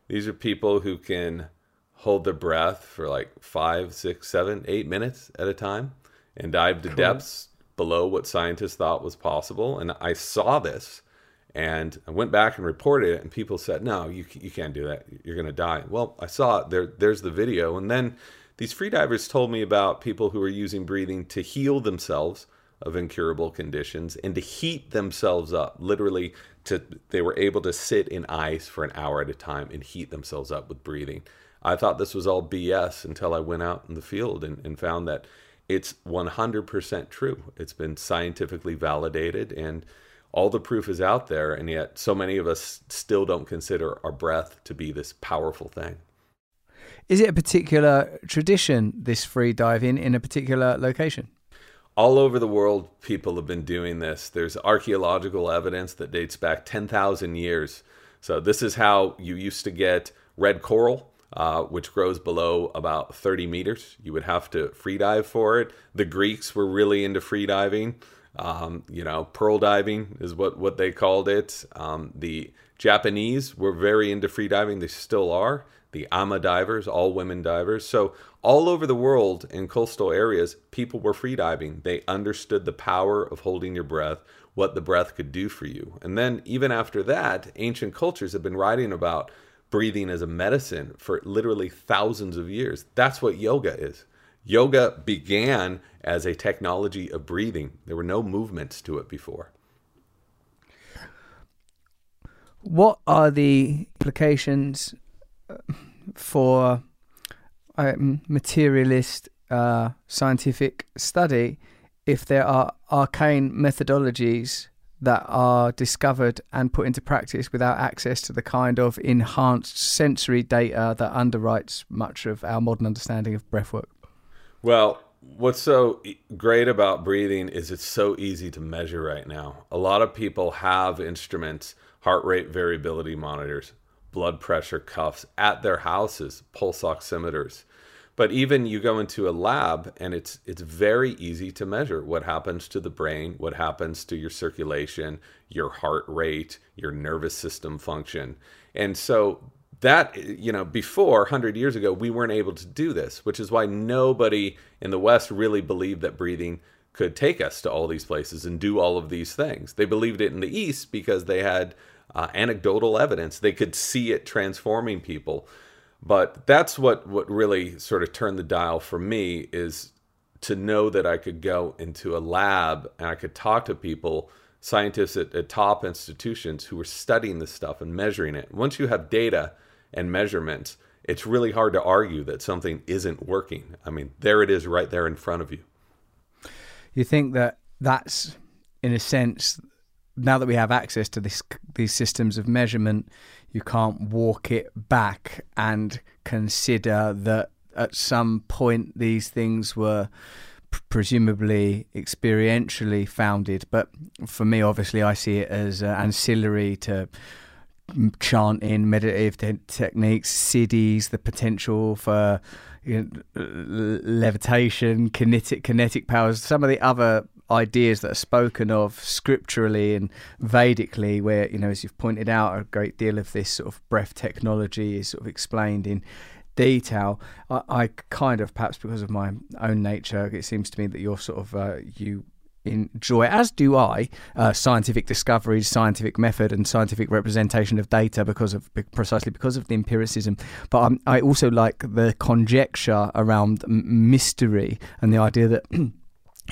These are people who can hold their breath for like five, six, seven, eight minutes at a time and dive to cool. depths below what scientists thought was possible. And I saw this and I went back and reported it, and people said, "No, you you can't do that. You're going to die." Well, I saw it. There, there's the video, and then these freedivers told me about people who are using breathing to heal themselves of incurable conditions and to heat themselves up. Literally, to they were able to sit in ice for an hour at a time and heat themselves up with breathing. I thought this was all BS until I went out in the field and, and found that it's 100% true. It's been scientifically validated and all the proof is out there. And yet, so many of us still don't consider our breath to be this powerful thing. Is it a particular tradition, this free diving, in a particular location? All over the world, people have been doing this. There's archaeological evidence that dates back 10,000 years. So, this is how you used to get red coral uh, which grows below about 30 meters. You would have to free dive for it. The Greeks were really into free diving. Um, you know, pearl diving is what, what they called it. Um, the Japanese were very into free diving. They still are. The ama divers, all women divers. So, all over the world in coastal areas, people were free diving. They understood the power of holding your breath, what the breath could do for you. And then, even after that, ancient cultures have been writing about breathing as a medicine for literally thousands of years. That's what yoga is. Yoga began as a technology of breathing, there were no movements to it before. What are the implications uh, for um, materialist uh, scientific study if there are arcane methodologies that are discovered and put into practice without access to the kind of enhanced sensory data that underwrites much of our modern understanding of breathwork? Well, what's so great about breathing is it's so easy to measure right now. A lot of people have instruments, heart rate variability monitors, blood pressure cuffs at their houses, pulse oximeters. But even you go into a lab and it's it's very easy to measure what happens to the brain, what happens to your circulation, your heart rate, your nervous system function. And so that you know before 100 years ago we weren't able to do this which is why nobody in the west really believed that breathing could take us to all these places and do all of these things. They believed it in the east because they had uh, anecdotal evidence. They could see it transforming people but that's what what really sort of turned the dial for me is to know that I could go into a lab and I could talk to people, scientists at, at top institutions who were studying this stuff and measuring it. Once you have data and measurements, it's really hard to argue that something isn't working. I mean, there it is right there in front of you. You think that that's, in a sense, now that we have access to this, these systems of measurement, you can't walk it back and consider that at some point these things were presumably experientially founded. But for me, obviously, I see it as uh, ancillary to chanting, meditative te- techniques, siddhis, the potential for you know, levitation, kinetic kinetic powers, some of the other ideas that are spoken of scripturally and Vedically, where you know, as you've pointed out, a great deal of this sort of breath technology is sort of explained in detail. I, I kind of, perhaps because of my own nature, it seems to me that you're sort of uh, you enjoy, as do I, uh, scientific discoveries, scientific method, and scientific representation of data because of precisely because of the empiricism. But um, I also like the conjecture around mystery and the idea that.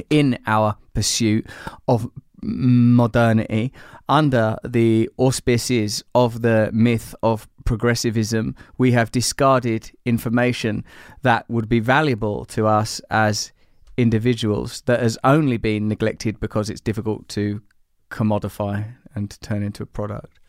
in our pursuit of modernity under the auspices of the myth of progressivism, we have discarded information that would be valuable to us as individuals that has only been neglected because it's difficult to commodify and to turn into a product.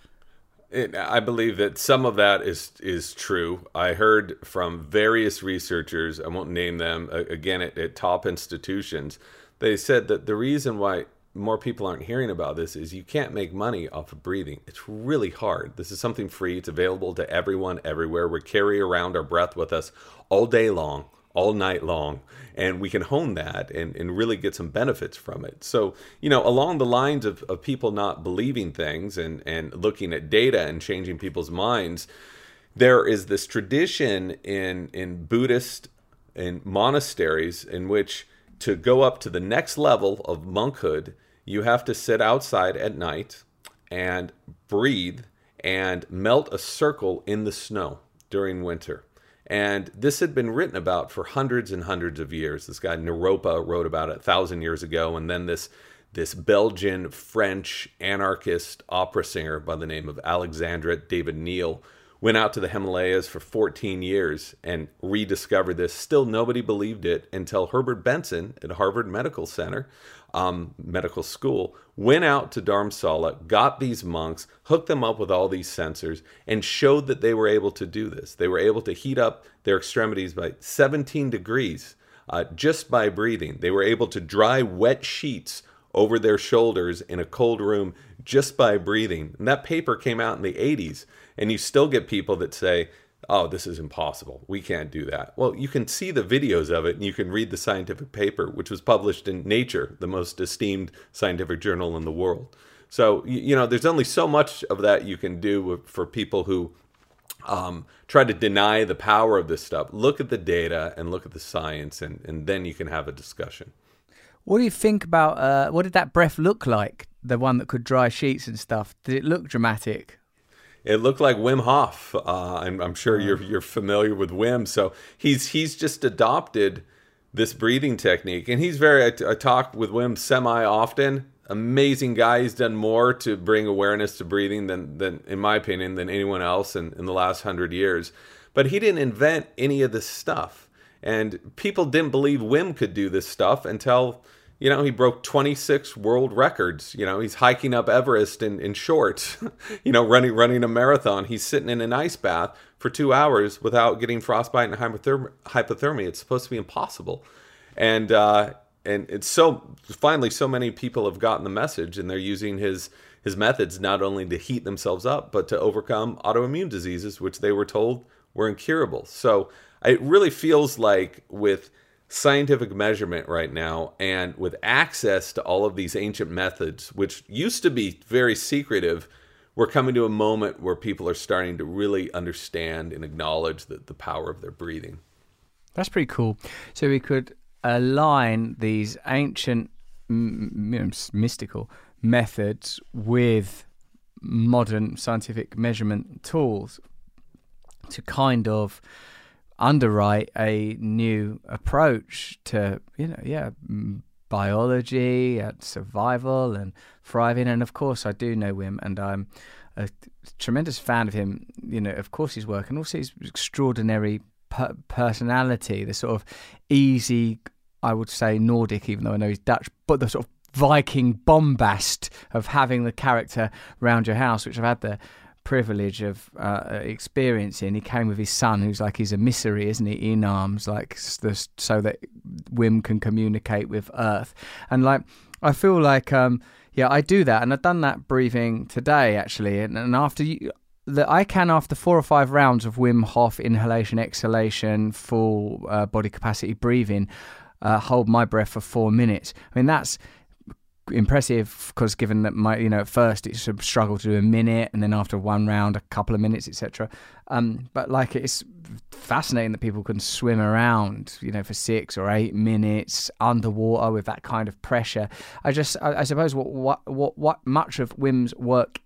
It, I believe that some of that is is true. I heard from various researchers. I won't name them again at, at top institutions. They said that the reason why more people aren't hearing about this is you can't make money off of breathing. It's really hard. This is something free. It's available to everyone everywhere. We carry around our breath with us all day long, all night long, and we can hone that and, and really get some benefits from it. So, you know, along the lines of, of people not believing things and, and looking at data and changing people's minds, there is this tradition in in Buddhist in monasteries in which to go up to the next level of monkhood, you have to sit outside at night and breathe and melt a circle in the snow during winter. And this had been written about for hundreds and hundreds of years. This guy Naropa wrote about it a thousand years ago, and then this this Belgian French anarchist opera singer by the name of Alexandra David Néel went out to the Himalayas for 14 years and rediscovered this. Still, nobody believed it until Herbert Benson at Harvard Medical Center, um, medical school, went out to Dharamsala, got these monks, hooked them up with all these sensors, and showed that they were able to do this. They were able to heat up their extremities by 17 degrees uh, just by breathing. They were able to dry wet sheets over their shoulders in a cold room just by breathing. And that paper came out in the 80s. And you still get people that say, oh, this is impossible. We can't do that. Well, you can see the videos of it and you can read the scientific paper, which was published in Nature, the most esteemed scientific journal in the world. So, you know, there's only so much of that you can do for people who um, try to deny the power of this stuff. Look at the data and look at the science, and, and then you can have a discussion. What do you think about uh, what did that breath look like? The one that could dry sheets and stuff. Did it look dramatic? It looked like Wim Hof. Uh, I'm, I'm, sure you're you're familiar with Wim. So he's he's just adopted this breathing technique, and he's very. I, I talk with Wim semi often. Amazing guy. He's done more to bring awareness to breathing than than in my opinion than anyone else in, in the last hundred years. But he didn't invent any of this stuff, and people didn't believe Wim could do this stuff until you know, he broke 26 world records. You know, he's hiking up Everest in, in shorts, you know, running running a marathon. He's sitting in an ice bath for two hours without getting frostbite and hypothermia. hypothermia. It's supposed to be impossible. And, uh, and it's so finally so many people have gotten the message and they're using his his methods not only to heat themselves up but to overcome autoimmune diseases which they were told were incurable so it really feels like with scientific measurement right now and with access to all of these ancient methods which used to be very secretive we're coming to a moment where people are starting to really understand and acknowledge the, the power of their breathing. That's pretty cool. So we could align these ancient m- mystical methods with modern scientific measurement tools to kind of underwrite a new approach to you know yeah biology and survival and thriving. And of course I do know Wim and I'm a tremendous fan of him. You know of course his work and also his extraordinary per- personality the sort of easy I would say Nordic even though I know he's Dutch but the sort of Viking bombast of having the character round your house which I've had the privilege of uh, experiencing. He came with his son, who's like he's a emissary, isn't he, in arms, like so that Wim can communicate with Earth. And like I feel like um, yeah, I do that, and I've done that breathing today actually. And, and after you, that I can after four or five rounds of Wim Hof inhalation, exhalation, full uh, body capacity breathing, uh, hold my breath for four minutes. I mean that's impressive because given that my you know at first it sort of struggled to do a minute and then after one round a couple of minutes etc um, but like it's fascinating that people can swim around you know for six or eight minutes underwater with that kind of pressure. I just i, I suppose what, what what what much of wim's work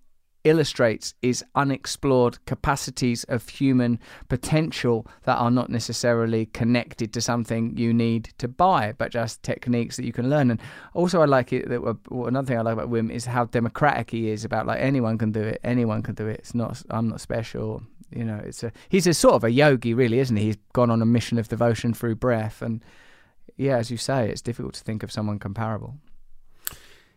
illustrates is unexplored capacities of human potential that are not necessarily connected to something you need to buy, but just techniques that you can learn. And also, I like it that well, another thing I like about Wim is how democratic he is about like anyone can do it, anyone can do it. It's not I'm not special. You know, it's a he's a sort of a yogi, really, isn't he? He's gone on a mission of devotion through breath, and yeah, as you say, it's difficult to think of someone comparable.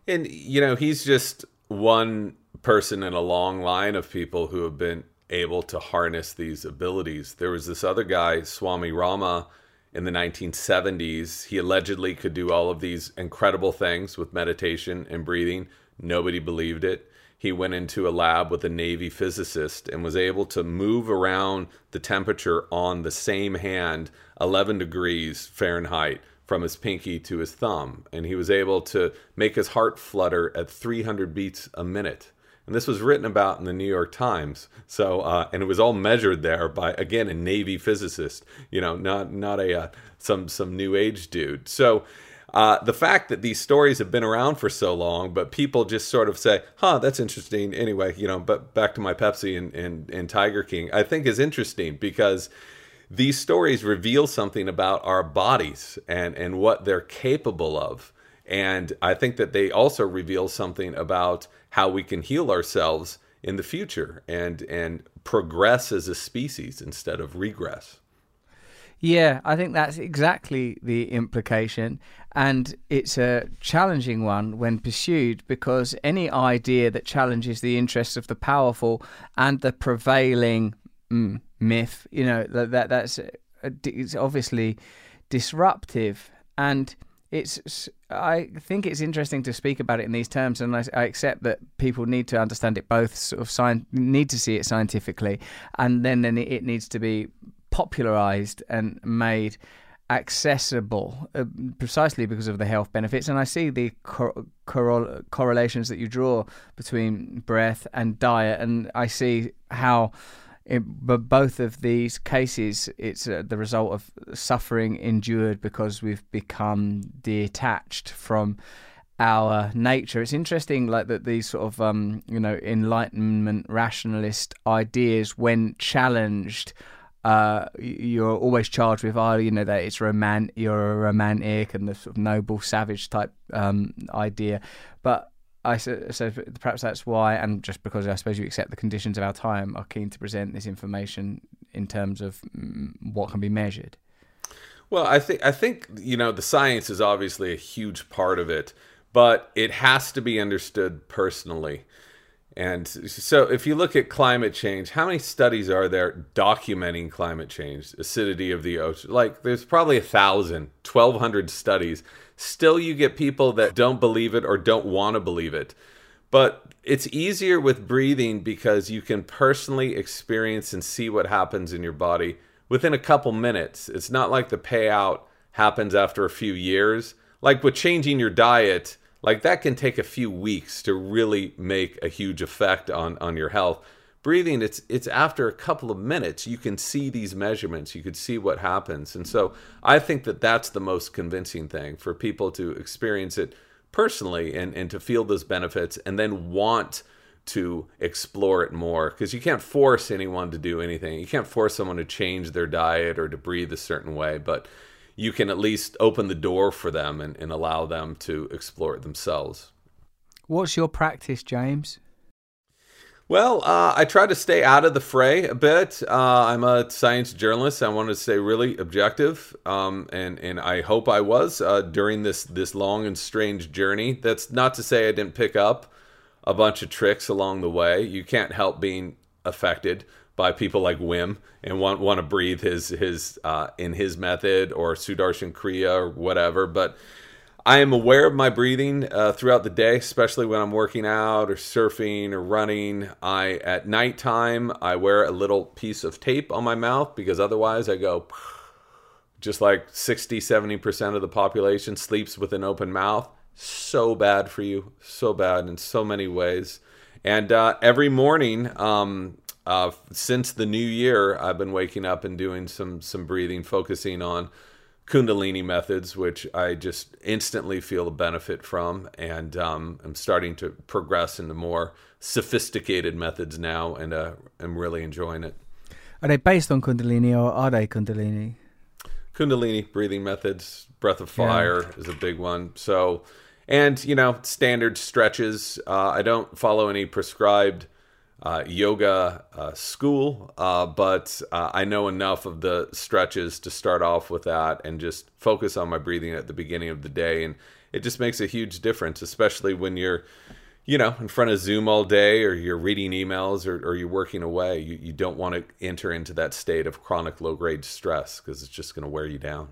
And you know, he's just one person in a long line of people who have been able to harness these abilities. There was this other guy, Swami Rama, in the 1970s. He allegedly could do all of these incredible things with meditation and breathing. Nobody believed it. He went into a lab with a Navy physicist and was able to move around the temperature on the same hand 11 degrees Fahrenheit from his pinky to his thumb. And he was able to make his heart flutter at 300 beats a minute and this was written about in the New York Times. So, uh, and it was all measured there by again a Navy physicist, you know, not not a uh, some some new age dude. So. Uh, the fact that these stories have been around for so long, but people just sort of say, "Huh, that's interesting." Anyway, you know, but back to my Pepsi and, and, and Tiger King, I think is interesting because these stories reveal something about our bodies and and what they're capable of. And I think that they also reveal something about how we can heal ourselves in the future and and progress as a species instead of regress. Yeah, I think that's exactly the implication. And it's a challenging one when pursued because any idea that challenges the interests of the powerful and the prevailing mm, myth, you know, that, that that's it's obviously disruptive. And it's I think it's interesting to speak about it in these terms, and I, I, accept that people need to understand it both sort of sci- need to see it scientifically, and then then it needs to be popularized and made accessible uh, precisely because of the health benefits. And i see the cor- cor- correlations that you draw between breath and diet and i see how in both of these cases, it's uh, the result of suffering endured because we've become detached from our nature. It's interesting, like that these sort of um, you know enlightenment rationalist ideas, when challenged, uh, you're always charged with, oh, you know, that it's romantic, you're a romantic and the sort of noble savage type um, idea, but I so, so perhaps that's why, and just because I suppose you accept the conditions of our time, are keen to present this information in terms of mm, what can be measured. Well, I think I think you know the science is obviously a huge part of it, but it has to be understood personally. And so, if you look at climate change, how many studies are there documenting climate change, acidity of the ocean? Like, there's probably a thousand, 1,200 studies still you get people that don't believe it or don't want to believe it. But it's easier with breathing because you can personally experience and see what happens in your body within a couple minutes. It's not like the payout happens after a few years. Like with changing your diet, like that can take a few weeks to really make a huge effect on on your health. Breathing it's it's after a couple of minutes you can see these measurements you could see what happens. And so i think that that's the most convincing thing for people to experience it personally and and to feel those benefits and then want to explore it more. Because you can't force anyone to do anything. You can't force someone to change their diet or to breathe a certain way. But you can at least open the door for them and, and allow them to explore it themselves what's your practice james well, uh, I try to stay out of the fray a bit. Uh, I'm a science journalist. I want to stay really objective, um, and and I hope I was uh, during this this long and strange journey. That's not to say I didn't pick up a bunch of tricks along the way. You can't help being affected by people like Wim and want want to breathe his his uh, in his method or Sudarshan Kriya or whatever, but I am aware of my breathing uh, throughout the day, especially when I'm working out or surfing or running. I at nighttime I wear a little piece of tape on my mouth because otherwise I go just like 60 70% of the population sleeps with an open mouth. so bad for you, so bad in so many ways. And uh, every morning, um, uh, since the new year, I've been waking up and doing some some breathing, focusing on Kundalini methods, which I just instantly feel a benefit from, and um, I'm starting to progress into more sophisticated methods now, and uh, I'm really enjoying it. Are they based on Kundalini or are they Kundalini? Kundalini breathing methods, breath of fire yeah. is a big one. So, and you know, standard stretches. Uh, I don't follow any prescribed uh, yoga uh, school, uh, but uh, I know enough of the stretches to start off with that and just focus on my breathing at the beginning of the day. And it just makes a huge difference, especially when you're, you know, in front of Zoom all day or you're reading emails or, or you're working away. You, you don't want to enter into that state of chronic low grade stress because it's just going to wear you down.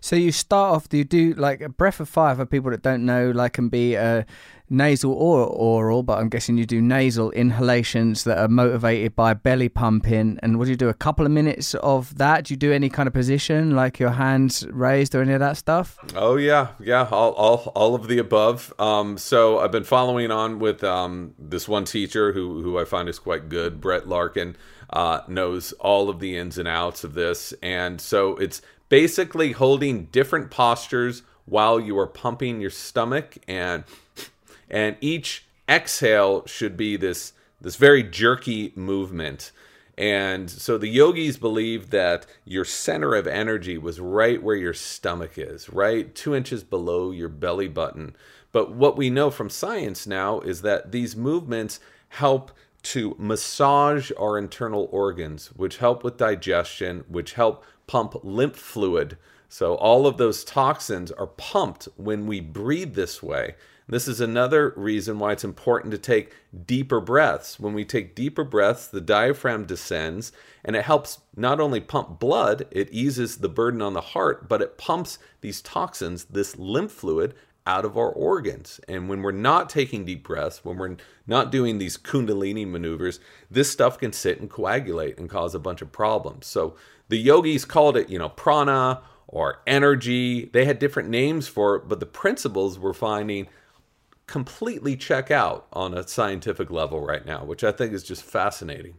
So you start off. Do you do like a breath of fire for people that don't know? Like can be a nasal or oral, but I'm guessing you do nasal inhalations that are motivated by belly pumping. And what do you do? A couple of minutes of that? Do you do any kind of position, like your hands raised or any of that stuff? Oh yeah, yeah, all all, all of the above. Um, so I've been following on with um, this one teacher who who I find is quite good, Brett Larkin. Uh, knows all of the ins and outs of this, and so it's basically holding different postures while you are pumping your stomach and and each exhale should be this this very jerky movement. And so the yogis believe that your center of energy was right where your stomach is, right two inches below your belly button. But what we know from science now is that these movements help to massage our internal organs, which help with digestion, which help pump lymph fluid. So all of those toxins are pumped when we breathe this way. This is another reason why it's important to take deeper breaths. When we take deeper breaths, the diaphragm descends and it helps not only pump blood, it eases the burden on the heart, but it pumps these toxins, this lymph fluid, out of our organs. And when we're not taking deep breaths, when we're not doing these Kundalini maneuvers, this stuff can sit and coagulate and cause a bunch of problems. So the yogis called it, you know, prana or energy. They had different names for it, but the principles we're finding completely check out on a scientific level right now, which I think is just fascinating.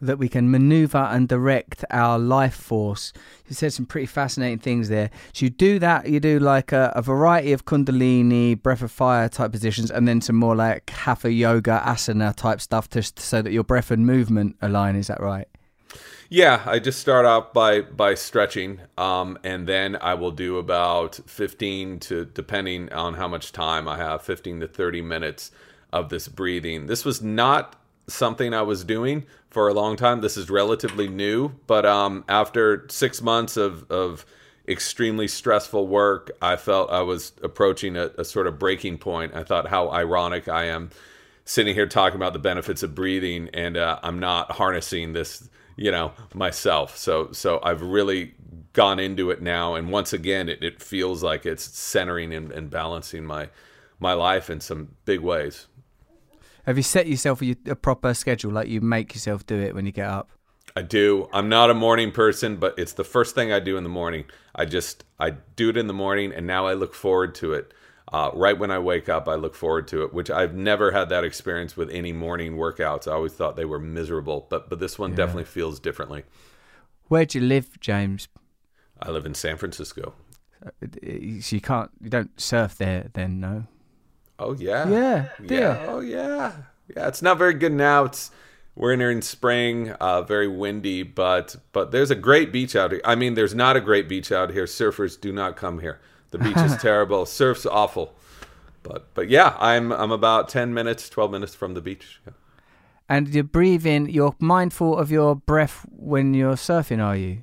That we can maneuver and direct our life force. You said some pretty fascinating things there. So you do that, you do like a, a variety of Kundalini, breath of fire type positions, and then some more like Hatha yoga, asana type stuff, just so that your breath and movement align. Is that right? Yeah, I just start off by by stretching, um, and then I will do about fifteen to depending on how much time I have, fifteen to thirty minutes of this breathing. This was not something I was doing for a long time. This is relatively new, but um, after six months of of extremely stressful work, I felt I was approaching a, a sort of breaking point. I thought how ironic I am sitting here talking about the benefits of breathing, and uh, I'm not harnessing this you know myself so so i've really gone into it now and once again it, it feels like it's centering and, and balancing my my life in some big ways have you set yourself a, a proper schedule like you make yourself do it when you get up I do. I'm not a morning person, but it's the first thing I do in the morning. I just I do it in the morning, and now I look forward to it. Uh, right when I wake up, I look forward to it, which I've never had that experience with any morning workouts. I always thought they were miserable, but but this one yeah. definitely feels differently. Where do you live, James? I live in San Francisco. Uh, so you can't, you don't surf there, then, no? Oh yeah, yeah, yeah. Oh yeah, yeah. It's not very good now. It's we're in here in spring, uh, very windy, but but there's a great beach out here. I mean, there's not a great beach out here. Surfers do not come here. The beach is terrible. Surf's awful. But but yeah, I'm I'm about ten minutes, twelve minutes from the beach. Yeah. And you're breathing. You're mindful of your breath when you're surfing, are you?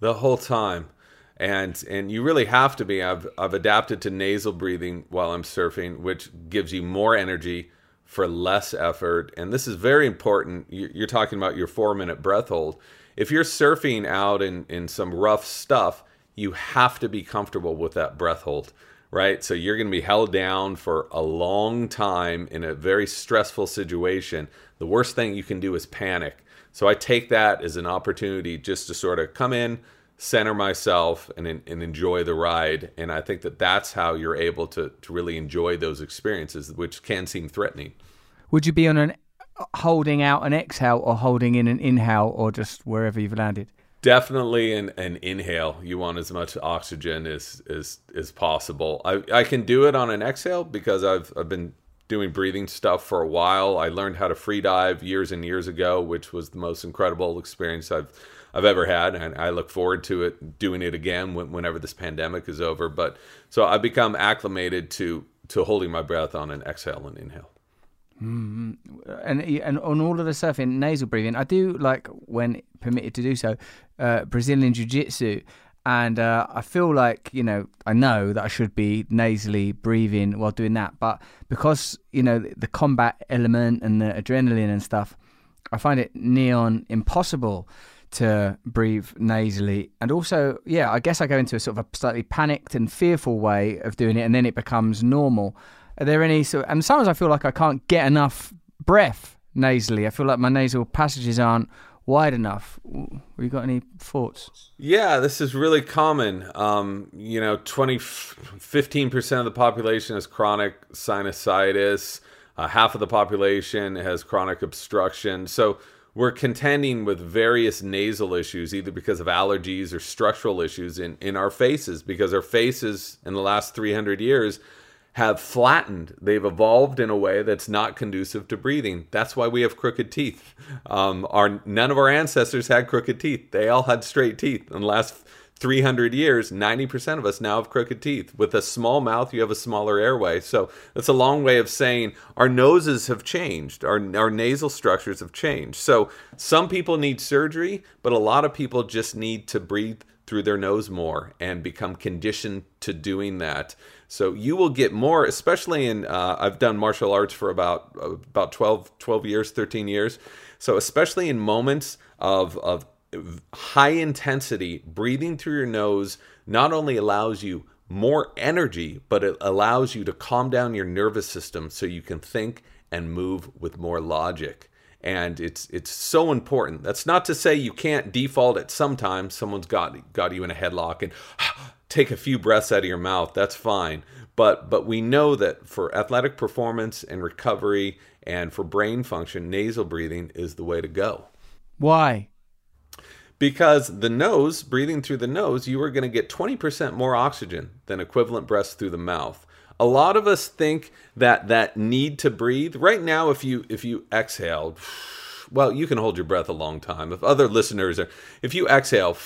The whole time, and and you really have to be. I've I've adapted to nasal breathing while I'm surfing, which gives you more energy for less effort. And this is very important. You're talking about your four minute breath hold. If you're surfing out in in some rough stuff you have to be comfortable with that breath hold, right? So you're going to be held down for a long time in a very stressful situation. The worst thing you can do is panic. So I take that as an opportunity just to sort of come in, center myself and and enjoy the ride. And I think that that's how you're able to to really enjoy those experiences, which can seem threatening. Would you be on an holding out an exhale or holding in an inhale or just wherever you've landed? Definitely an, an inhale. You want as much oxygen as as, as possible. I, I can do it on an exhale because I've I've been doing breathing stuff for a while. I learned how to free dive years and years ago, which was the most incredible experience I've I've ever had, and I look forward to it doing it again whenever this pandemic is over. But so I've become acclimated to to holding my breath on an exhale and inhale. Mm, and and on all of the stuff in nasal breathing, I do like when permitted to do so, uh, Brazilian Jiu Jitsu, and uh, I feel like you know I know that I should be nasally breathing while doing that, but because you know the combat element and the adrenaline and stuff, I find it neon impossible to breathe nasally. And also, yeah, I guess I go into a sort of a slightly panicked and fearful way of doing it, and then it becomes normal. Are there any sort? and sometimes I feel like I can't get enough breath nasally. I feel like my nasal passages aren't wide enough. Have you got any thoughts? Yeah, this is really common. Um, you know, 20, 15% of the population has chronic sinusitis. Uh, half of the population has chronic obstruction. So we're contending with various nasal issues, either because of allergies or structural issues in, in our faces, because our faces in the last 300 years have flattened. They've evolved in a way that's not conducive to breathing. That's why we have crooked teeth. Um, our none of our ancestors had crooked teeth. They all had straight teeth. In the last 300 years, 90% of us now have crooked teeth. With a small mouth, you have a smaller airway. So that's a long way of saying our noses have changed. Our, our nasal structures have changed. So some people need surgery, but a lot of people just need to breathe through their nose more and become conditioned to doing that. So you will get more, especially in, uh, I've done martial arts for about, about 12, 12 years, 13 years. So especially in moments of, of high intensity, breathing through your nose not only allows you more energy, but it allows you to calm down your nervous system so you can think and move with more logic. And it's it's so important. That's not to say you can't default at some time. Someone's got got you in a headlock and take a few breaths out of your mouth. That's fine. But but we know that for athletic performance and recovery and for brain function, nasal breathing is the way to go. Why? Because the nose, breathing through the nose, you are going to get 20% more oxygen than equivalent breaths through the mouth. A lot of us think that that need to breathe. Right now if you if you exhale, well, you can hold your breath a long time. If other listeners are if you exhale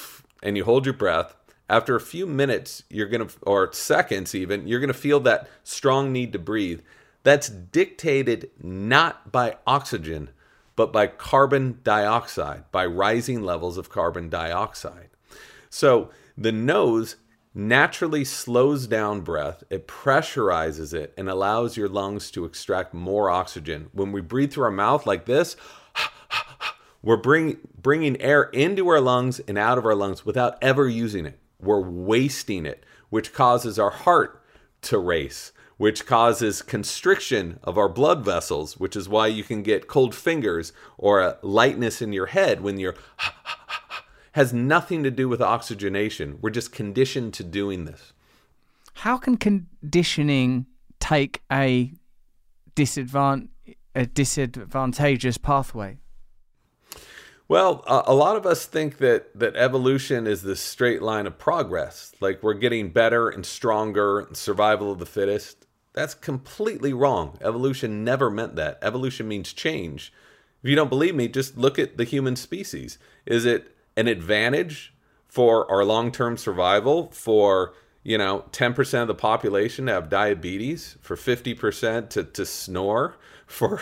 and you hold your breath, after a few minutes you're going to or seconds even you're going to feel that strong need to breathe that's dictated not by oxygen but by carbon dioxide by rising levels of carbon dioxide so the nose naturally slows down breath it pressurizes it and allows your lungs to extract more oxygen. When we breathe through our mouth like this we're bring, bringing air into our lungs and out of our lungs without ever using it. We're wasting it, which causes our heart to race, which causes constriction of our blood vessels, which is why you can get cold fingers or a lightness in your head when you're has nothing to do with oxygenation. We're just conditioned to doing this. How can conditioning take a disadvantage a disadvantageous pathway? Well, uh, a lot of us think that that evolution is this straight line of progress, like we're getting better and stronger, and survival of the fittest. That's completely wrong. Evolution never meant that. Evolution means change. If you don't believe me, just look at the human species. Is it an advantage for our long-term survival for you know 10% of the population to have diabetes for 50% to, to snore for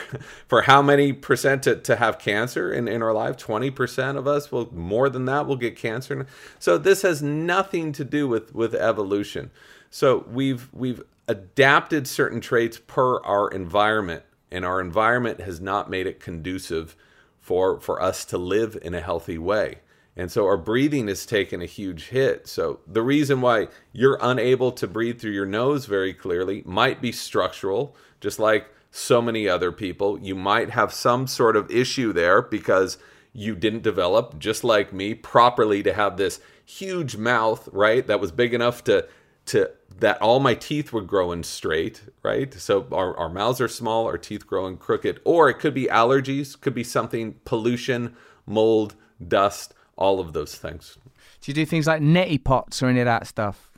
for how many percent to, to have cancer in, in our life? 20% of us will more than that will get cancer. So this has nothing to do with with evolution. So we've we've adapted certain traits per our environment and our environment has not made it conducive for for us to live in a healthy way and so our breathing has taken a huge hit. So the reason why you're unable to breathe through your nose very clearly might be structural, just like so many other people. You might have some sort of issue there because you didn't develop, just like me, properly to have this huge mouth, right? That was big enough to to that all my teeth would grow in straight, right? So our, our mouths are small, our teeth growing crooked, or it could be allergies, could be something pollution, mold, dust, all of those things. Do you do things like neti pots or any of that stuff?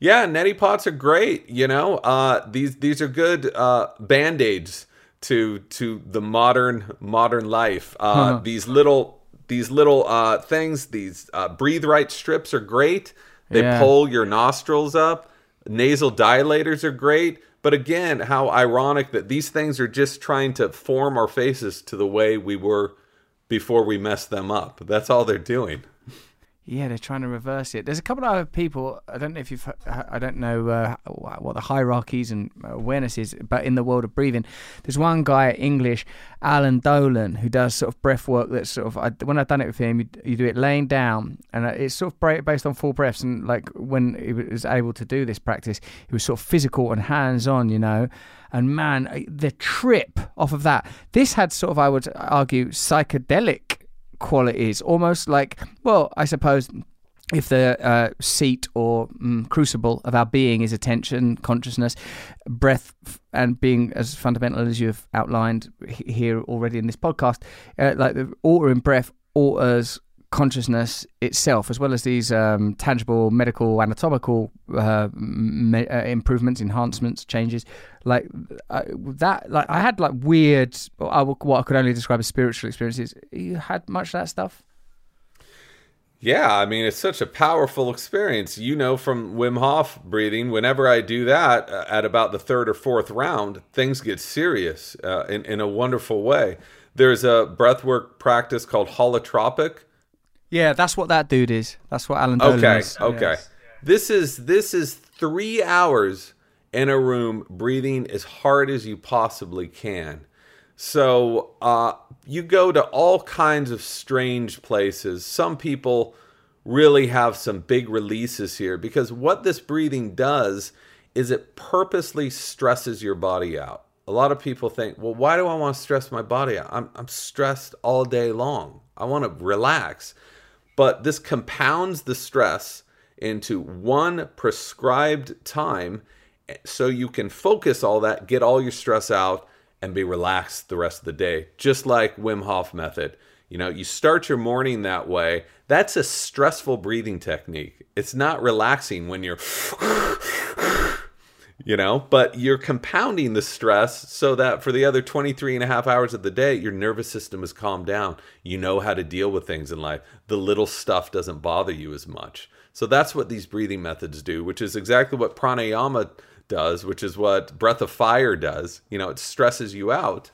Yeah, neti pots are great. You know, uh, these these are good uh, band aids to to the modern modern life. Uh, Huh. These little these little uh, things, these uh, breathe right strips are great. They Yeah. pull your nostrils up. Nasal dilators are great. But again, how ironic that these things are just trying to form our faces to the way we were before we mess them up. That's all they're doing. Yeah, they're trying to reverse it. There's a couple of other people. I don't know if you've. I don't know uh, what the hierarchies and awareness is, but in the world of breathing, there's one guy, English, Alan Dolan, who does sort of breath work. That's sort of. I, when I've done it with him, you, you do it laying down, and uh, it's sort of based on full breaths. And like when he was able to do this practice, he was sort of physical and hands-on, you know. And man, the trip off of that. This had sort of, I would argue, psychedelic qualities, almost like, well, I suppose if the uh, seat or mm, crucible of our being is attention, consciousness, breath, and being as fundamental as you've outlined he- here already in this podcast, uh, like the order in breath alters consciousness itself, as well as these um, tangible medical anatomical uh, me- uh, improvements, enhancements, changes. Like uh, that, like I had like weird, I what I could only describe as spiritual experiences. You had much of that stuff. Yeah, I mean, it's such a powerful experience. You know, from Wim Hof breathing, whenever I do that uh, at about the third or fourth round, things get serious uh, in, in a wonderful way. There's a breathwork practice called holotropic. Yeah, that's what that dude is. That's what Alan Dolan Okay, is. okay. This is this is three hours in a room breathing as hard as you possibly can. So uh, you go to all kinds of strange places. Some people really have some big releases here because what this breathing does is it purposely stresses your body out. A lot of people think, well, why do I want to stress my body out? I'm, I'm stressed all day long. I want to relax. But this compounds the stress into one prescribed time so you can focus all that, get all your stress out, and be relaxed the rest of the day. Just like Wim Hof method. You know, you start your morning that way. That's a stressful breathing technique. It's not relaxing when you're you know but you're compounding the stress so that for the other 23 and a half hours of the day your nervous system is calmed down. You know how to deal with things in life. The little stuff doesn't bother you as much. So that's what these breathing methods do which is exactly what pranayama does which is what breath of fire does. You know it stresses you out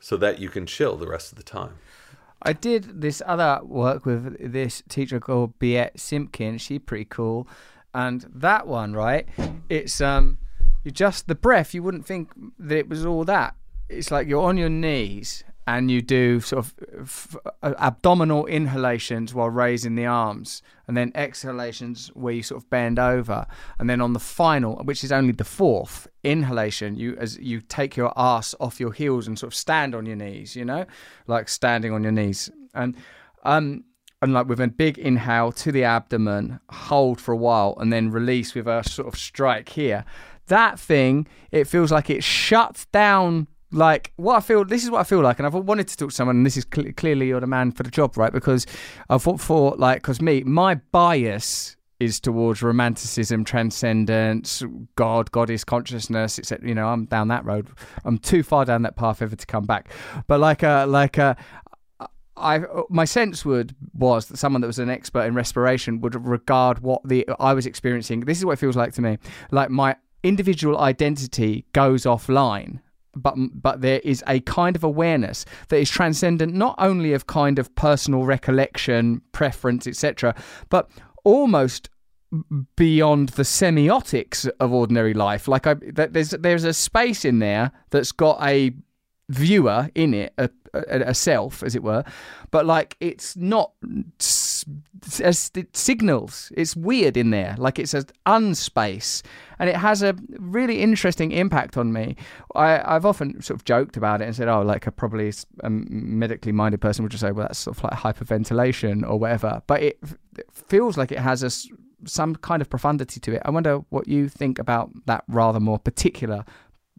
so that you can chill the rest of the time. I did this other work with this teacher called Biet Simkin. She's pretty cool, and that one, right? It's um, you just the breath. You wouldn't think that it was all that. It's like you're on your knees and you do sort of f- abdominal inhalations while raising the arms, and then exhalations where you sort of bend over, and then on the final, which is only the fourth inhalation, you as you take your ass off your heels and sort of stand on your knees, you know, like standing on your knees, and um. And like with a big inhale to the abdomen, hold for a while, and then release with a sort of strike here. That thing, it feels like it shuts down like what I feel. This is what I feel like, and I've wanted to talk to someone. And this is cl- clearly you're the man for the job, right? Because I thought for like, because me, my bias is towards romanticism, transcendence, God, goddess consciousness. etc. you know, I'm down that road. I'm too far down that path ever to come back. But like a like a. I my sense would was that someone that was an expert in respiration would regard what the I was experiencing. This is what it feels like to me. Like my individual identity goes offline but but there is a kind of awareness that is transcendent not only of kind of personal recollection preference etc but almost beyond the semiotics of ordinary life like I, there's there's a space in there that's got a viewer in it a, a, a self, as it were, but like it's not as it signals. It's weird in there, like it's an unspace, and it has a really interesting impact on me. I, I've often sort of joked about it and said, "Oh, like a probably a medically minded person would just say, well, that's sort of like hyperventilation or whatever." But it, it feels like it has a some kind of profundity to it. I wonder what you think about that rather more particular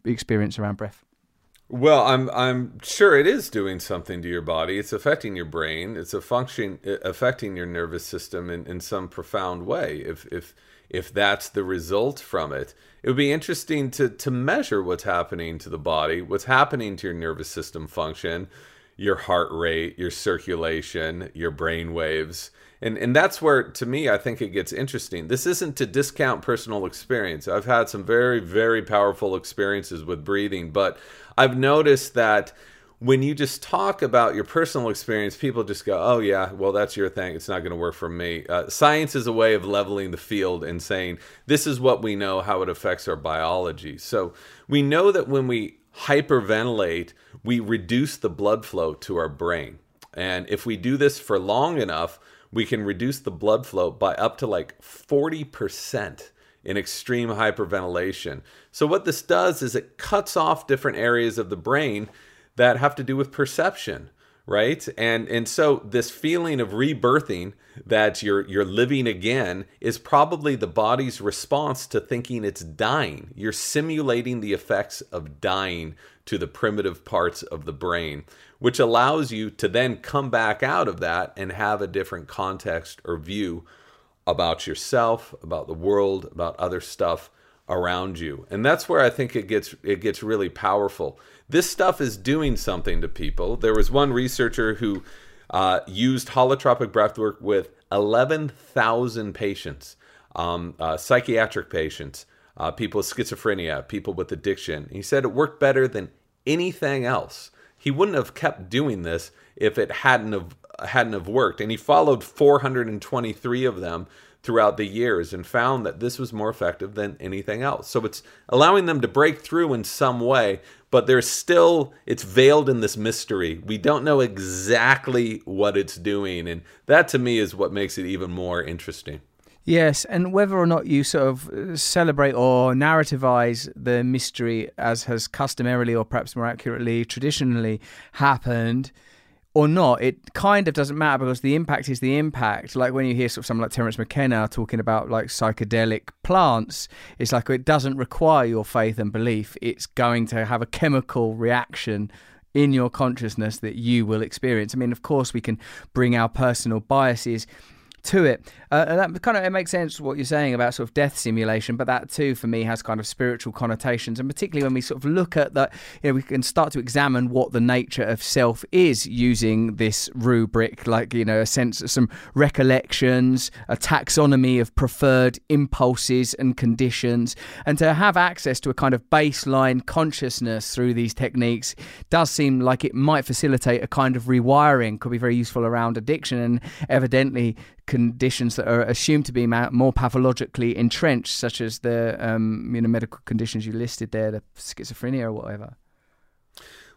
experience around breath. Well, I'm I'm sure it is doing something to your body. It's affecting your brain. It's a function uh, affecting your nervous system in, in some profound way. If if if that's the result from it, it would be interesting to to measure what's happening to the body, what's happening to your nervous system function, your heart rate, your circulation, your brain waves. And and that's where to me I think it gets interesting. This isn't to discount personal experience. I've had some very very powerful experiences with breathing, but I've noticed that when you just talk about your personal experience, people just go, "Oh yeah, well that's your thing. It's not going to work for me." Uh, science is a way of leveling the field and saying this is what we know, how it affects our biology. So we know that when we hyperventilate, we reduce the blood flow to our brain, and if we do this for long enough, we can reduce the blood flow by up to like forty percent in extreme hyperventilation. So, what this does is it cuts off different areas of the brain that have to do with perception, right? And and so this feeling of rebirthing that you're you're living again is probably the body's response to thinking it's dying. You're simulating the effects of dying to the primitive parts of the brain, which allows you to then come back out of that and have a different context or view about yourself, about the world, about other stuff around you. And that's where I think it gets it gets really powerful. This stuff is doing something to people. There was one researcher who uh, used holotropic breathwork with 11,000 patients, um, uh, psychiatric patients, uh, people with schizophrenia, people with addiction. He said it worked better than anything else. He wouldn't have kept doing this if it hadn't have hadn't have worked. And he followed 423 of them throughout the years and found that this was more effective than anything else. So it's allowing them to break through in some way, but there's still it's veiled in this mystery. We don't know exactly what it's doing, and that to me is what makes it even more interesting. Yes, and whether or not you sort of uh, celebrate or narrativize the mystery as has customarily or perhaps more accurately traditionally happened or not, it kind of doesn't matter because the impact is the impact. Like when you hear sort of someone like Terence McKenna talking about like psychedelic plants, it's like it doesn't require your faith and belief. It's going to have a chemical reaction in your consciousness that you will experience. I mean, of course, we can bring our personal biases to it. Uh, and that kind of it makes sense what you're saying about sort of death simulation, but that too for me has kind of spiritual connotations, and particularly when we sort of look at that, you know, we can start to examine what the nature of self is using this rubric, like you know, a sense of some recollections, a taxonomy of preferred impulses and conditions, and to have access to a kind of baseline consciousness through these techniques does seem like it might facilitate a kind of rewiring, could be very useful around addiction, and evidently conditions that are assumed to be more pathologically entrenched, such as the um, you know medical conditions you listed there, the schizophrenia or whatever.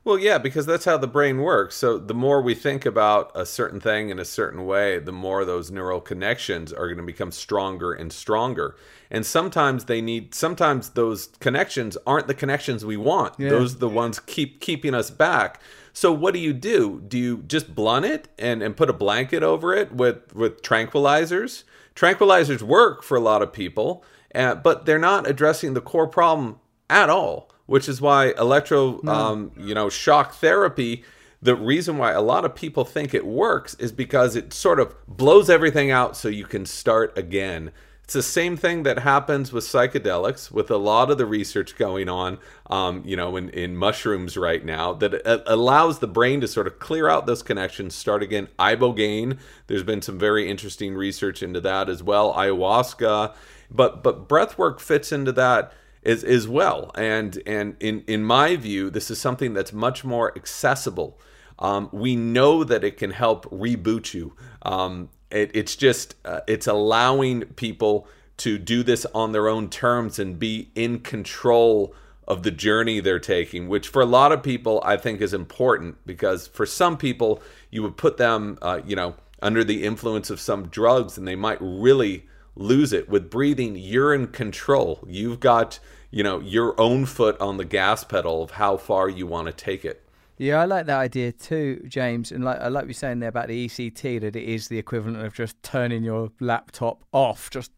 Well, yeah, because that's how the brain works. So the more we think about a certain thing in a certain way, the more those neural connections are going to become stronger and stronger. And sometimes they need sometimes those connections aren't the connections we want. Yeah. Those are the ones keep keeping us back. So what do you do? Do you just blunt it and, and put a blanket over it with, with tranquilizers? Tranquilizers work for a lot of people, uh, but they're not addressing the core problem at all, which is why electro, um, you know, shock therapy. The reason why a lot of people think it works is because it sort of blows everything out so you can start again. It's the same thing that happens with psychedelics, with a lot of the research going on, um, you know, in, in mushrooms right now, that it allows the brain to sort of clear out those connections, start again. Ibogaine, there's been some very interesting research into that as well. Ayahuasca, but but breath work fits into that as, as well. And and in in my view, this is something that's much more accessible. Um, we know that it can help reboot you. Um, it, it's just uh, it's allowing people to do this on their own terms and be in control of the journey they're taking, which for a lot of people I think is important because for some people you would put them, uh, you know, under the influence of some drugs and they might really lose it. With breathing, you're in control. You've got, you know, your own foot on the gas pedal of how far you want to take it. Yeah, I like that idea too, James. And like I like you saying there about the ECT that it is the equivalent of just turning your laptop off. Just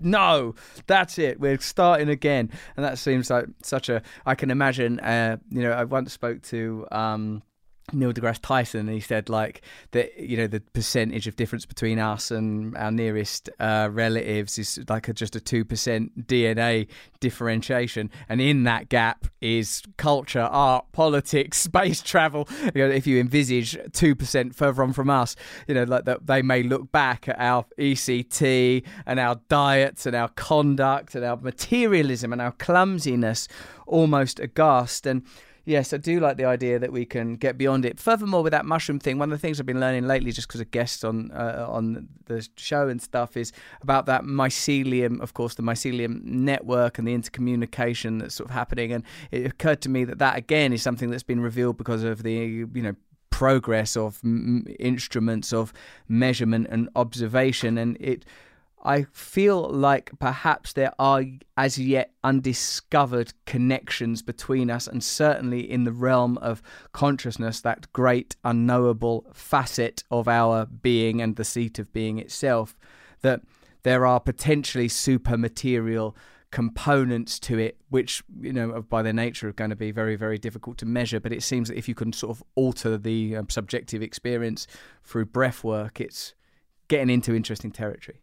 no, that's it. We're starting again, and that seems like such a. I can imagine. Uh, you know, I once spoke to. Um, Neil deGrasse Tyson, and he said like that you know the percentage of difference between us and our nearest uh, relatives is like a, just a two percent DNA differentiation, and in that gap is culture, art, politics, space travel. You know, if you envisage two percent further on from us, you know, like that they may look back at our ECT and our diets and our conduct and our materialism and our clumsiness, almost aghast and yes, I do like the idea that we can get beyond it. Furthermore, with that mushroom thing, one of the things I've been learning lately, just because of guests on uh, on the show and stuff, is about that mycelium. Of course, the mycelium network and the intercommunication that's sort of happening. And it occurred to me that that again is something that's been revealed because of the you know progress of m- instruments of measurement and observation, and it I feel like perhaps there are as yet undiscovered connections between us, and certainly in the realm of consciousness, that great unknowable facet of our being and the seat of being itself, that there are potentially super material components to it, which, you know, by their nature are going to be very, very difficult to measure. But it seems that if you can sort of alter the um, subjective experience through breath work, it's getting into interesting territory.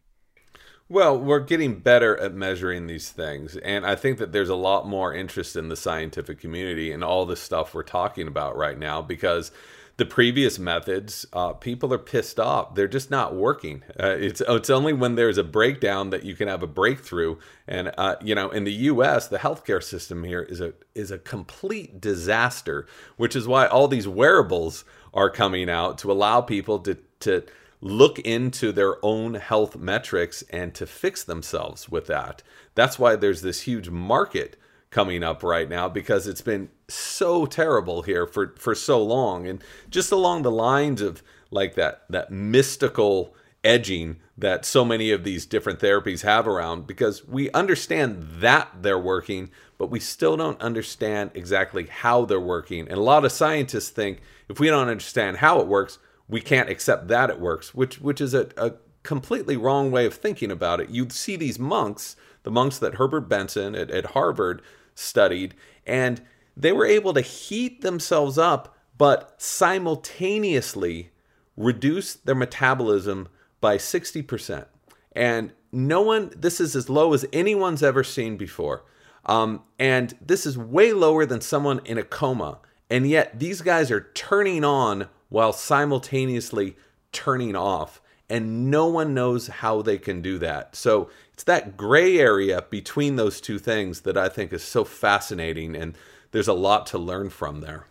Well, we're getting better at measuring these things. And I think that there's a lot more interest in the scientific community in all the stuff we're talking about right now because the previous methods, uh, people are pissed off. They're just not working. Uh, it's it's only when there's a breakdown that you can have a breakthrough. And uh, you know, in the U.S., the healthcare system here is a is a complete disaster. Which is why all these wearables are coming out to allow people to to look into their own health metrics and to fix themselves with that. That's why there's this huge market coming up right now because it's been so terrible here for for so long and just along the lines of like that that mystical edging that so many of these different therapies have around because we understand that they're working but we still don't understand exactly how they're working and a lot of scientists think if we don't understand how it works we can't accept that it works, which which is a, a completely wrong way of thinking about it. You see these monks, the monks that Herbert Benson at, at Harvard studied, and they were able to heat themselves up, but simultaneously reduce their metabolism by 60%. And no one, this is as low as anyone's ever seen before. Um, and this is way lower than someone in a coma. And yet these guys are turning on while simultaneously turning off. And no one knows how they can do that. So it's that gray area between those two things that I think is so fascinating. And there's a lot to learn from there.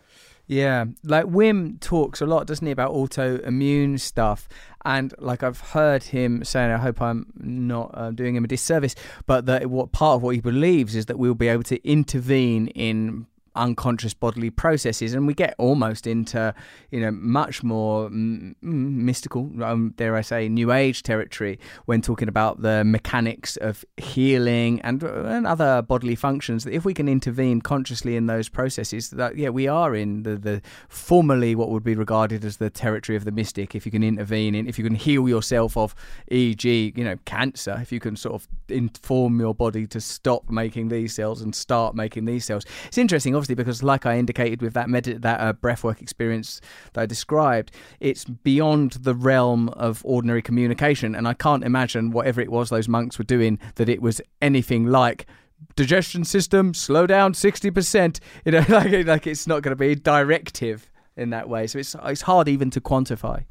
Yeah, like Wim talks a lot, doesn't he, about autoimmune stuff? And like I've heard him saying, I hope I'm not uh, doing him a disservice, but that what part of what he believes is that we'll be able to intervene in unconscious bodily processes, and we get almost into you know much more m- mystical, um, dare I say, new age territory when talking about the mechanics of healing and, and other bodily functions. That if we can intervene consciously in those processes, that yeah, we are in the the formerly what would be regarded as the territory of the mystic. If you can intervene in, if you can heal yourself of, e.g., you know, cancer, if you can sort of inform your body to stop making these cells and start making these cells. It's interesting obviously because, like I indicated with that med- that uh, breathwork experience that I described, it's beyond the realm of ordinary communication, and I can't imagine whatever it was those monks were doing that it was anything like digestion system slow down 60% you know like, like it's not going to be directive in that way. So it's it's hard even to quantify.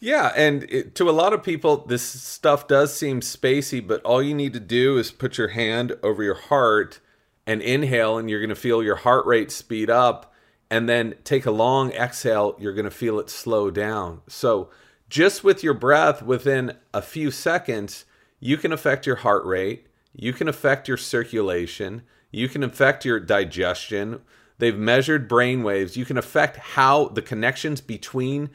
Yeah, and it, to a lot of people, this stuff does seem spacey, but all you need to do is put your hand over your heart and inhale, and you're going to feel your heart rate speed up. And then take a long exhale, you're going to feel it slow down. So, just with your breath, within a few seconds, you can affect your heart rate, you can affect your circulation, You can affect your digestion. They've measured brain waves. You can affect how the connections between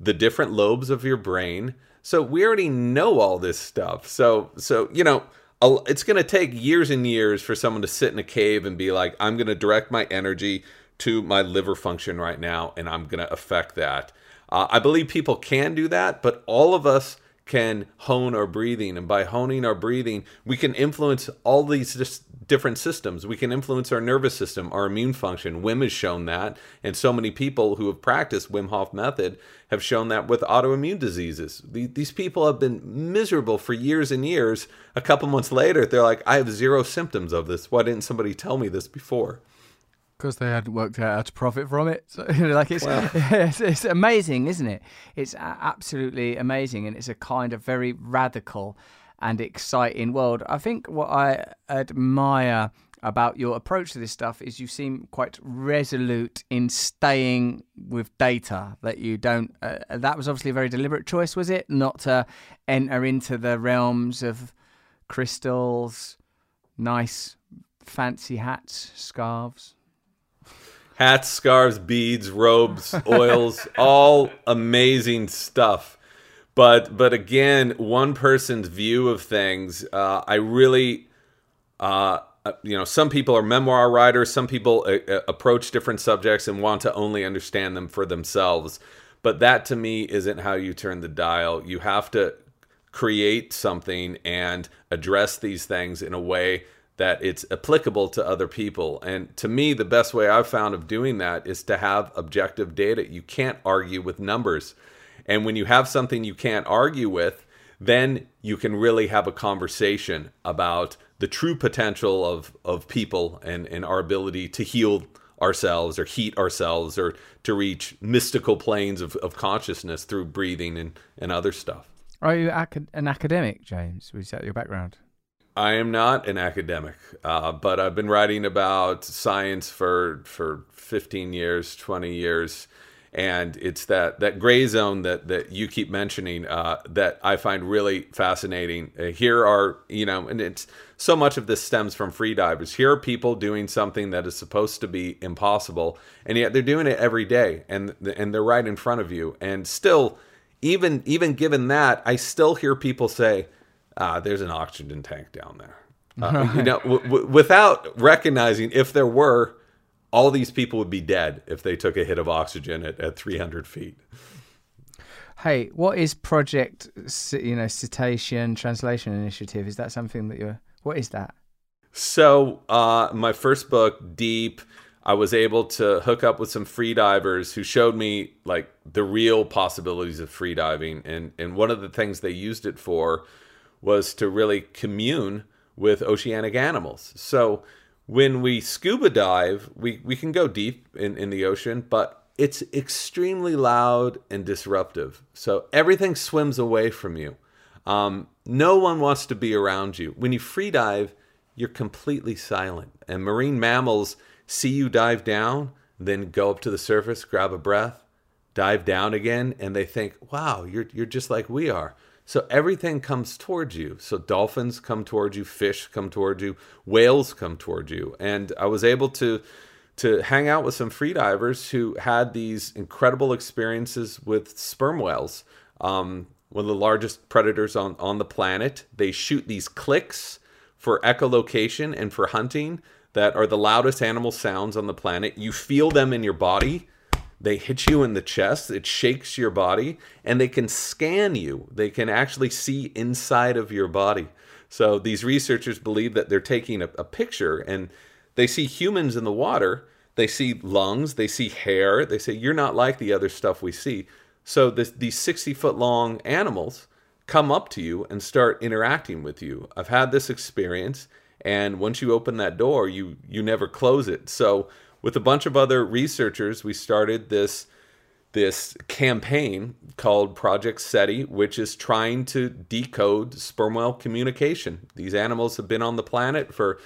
the different lobes of your brain. So we already know all this stuff. So so you know, it's going to take years and years for someone to sit in a cave and be like, I'm going to direct my energy to my liver function right now, and I'm going to affect that. Uh, I believe people can do that, but all of us can hone our breathing, and by honing our breathing, we can influence all these dis- different systems. We can influence our nervous system, our immune function. Wim has shown that, and so many people who have practiced Wim Hof method have shown that with autoimmune diseases. These people have been miserable for years and years. A couple months later, they're like, "I have zero symptoms of this. Why didn't somebody tell me this before?" because they hadn't worked out how to profit from it. So, like it's, it's it's amazing, isn't it? It's absolutely amazing, and it's a kind of very radical and exciting world. I think what I admire about your approach to this stuff is you seem quite resolute in staying with data that you don't uh, that was obviously a very deliberate choice was it not to enter into the realms of crystals nice fancy hats scarves hats, scarves, beads, robes, oils, all amazing stuff. But but again, one person's view of things, uh, I really, uh, uh, you know, some people are memoir writers. Some people uh, uh, approach different subjects and want to only understand them for themselves. But that to me isn't how you turn the dial. You have to create something and address these things in a way that it's applicable to other people. And to me, the best way I've found of doing that is to have objective data. You can't argue with numbers. And when you have something you can't argue with, then you can really have a conversation about the true potential of, of people and, and our ability to heal ourselves or heat ourselves or to reach mystical planes of, of consciousness through breathing and, and other stuff. Are you acad- an academic, James? Was that your background? I am not an academic, uh, but I've been writing about science for for 15 years, 20 years, and it's that that gray zone that that you keep mentioning uh, that I find really fascinating. Uh, here are you know, and it's so much of this stems from freedivers. Here are people doing something that is supposed to be impossible, and yet they're doing it every day, and and they're right in front of you, and still. Even even given that, I still hear people say, ah, there's an oxygen tank down there. Uh, you know, w- w- without recognizing if there were, all these people would be dead if they took a hit of oxygen at, at 300 feet. Hey, what is Project, you know, Cetacean Translation Initiative? Is that something that you're? What is that? So, uh, my first book, Deep, I was able to hook up with some free divers who showed me like the real possibilities of free diving, and and one of the things they used it for was to really commune with oceanic animals. So when we scuba dive, we, we can go deep in, in the ocean, but it's extremely loud and disruptive. So everything swims away from you. Um, no one wants to be around you. When you free dive, you're completely silent. And marine mammals see you dive down, then go up to the surface, grab a breath, dive down again, and they think, wow, you're, you're just like we are. So everything comes towards you. So dolphins come towards you, fish come towards you, whales come towards you. And I was able to to hang out with some freedivers who had these incredible experiences with sperm whales. Um, one of the largest predators on, on the planet. They shoot these clicks for echolocation and for hunting that are the loudest animal sounds on the planet. You feel them in your body they hit you in the chest, it shakes your body, and they can scan you. They can actually see inside of your body. So these researchers believe that they're taking a, a picture and they see humans in the water, they see lungs, they see hair, they say, You're not like the other stuff we see. So this, these 60 foot long animals come up to you and start interacting with you. I've had this experience, and once you open that door, you you never close it. So with a bunch of other researchers, we started this this campaign called Project CETI, which is trying to decode sperm whale communication. These animals have been on the planet for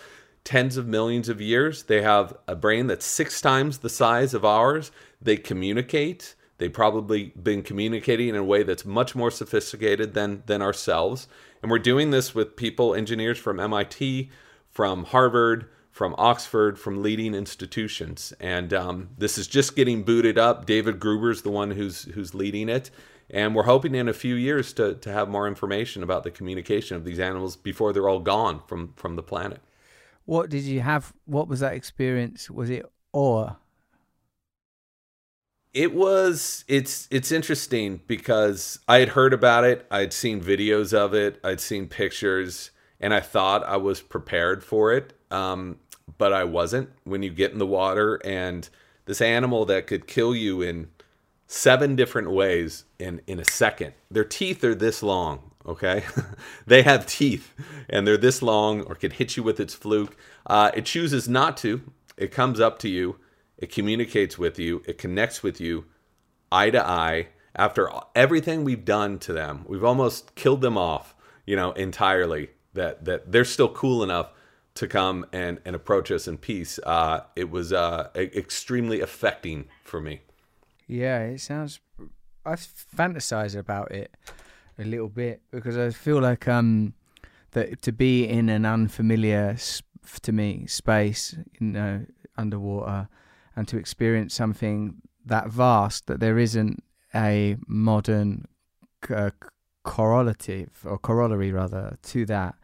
tens of millions of years. They have a brain that's six times the size of ours. They communicate. They've probably been communicating in a way that's much more sophisticated than than ourselves. And we're doing this with people, engineers from MIT, from Harvard, from Oxford, from leading institutions. And um, this is just getting booted up. David Gruber's the one who's who's leading it. And we're hoping in a few years to, to have more information about the communication of these animals before they're all gone from, from the planet. What did you have? What was that experience? Was it awe? It was it's it's interesting because I had heard about it, I'd seen videos of it, I'd seen pictures, and I thought I was prepared for it. Um, but I wasn't. When you get in the water and this animal that could kill you in seven different ways in in a second. Their teeth are this long, okay? they have teeth and they're this long or could hit you with its fluke. Uh, it chooses not to. It comes up to you. It communicates with you. It connects with you eye to eye. After everything we've done to them, we've almost killed them off, you know, entirely. That that they're still cool enough to come and, and approach us in peace. Uh, it was uh, extremely affecting for me. Yeah, it sounds. I've fantasized about it a little bit because I feel like um that to be in an unfamiliar to me space, you know, underwater, and to experience something that vast that there isn't a modern uh, correlative or corollary rather to that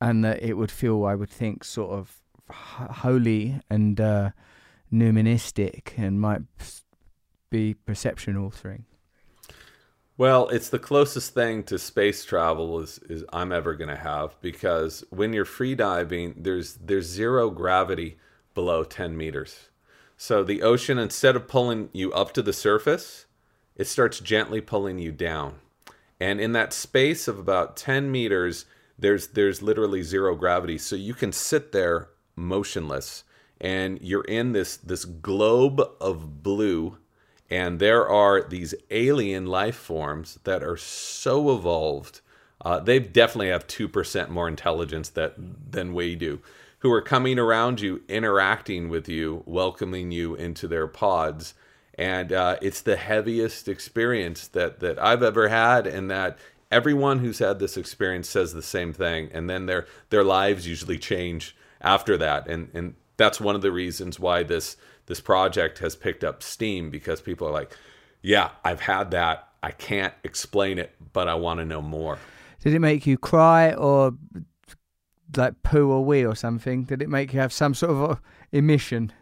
and that it would feel, I would think, sort of holy and uh, nuministic, and might be perception altering. Well, it's the closest thing to space travel is, is I'm ever going to have because when you're free diving, there's there's zero gravity below 10 meters. So the ocean, instead of pulling you up to the surface, it starts gently pulling you down. And in that space of about 10 meters, there's there's literally zero gravity. So you can sit there motionless and you're in this this globe of blue and there are these alien life forms that are so evolved. Uh, they definitely have 2% more intelligence that than we do who are coming around you interacting with you welcoming you into their pods. And uh, it's the heaviest experience that that I've ever had and that everyone who's had this experience says the same thing and then their their lives usually change after that. And and that's one of the reasons why this this project has picked up steam because people are like yeah i've had that. I can't explain it but i want to know more. Did it make you cry or like poo or wee or something? Did it make you have some sort of emission?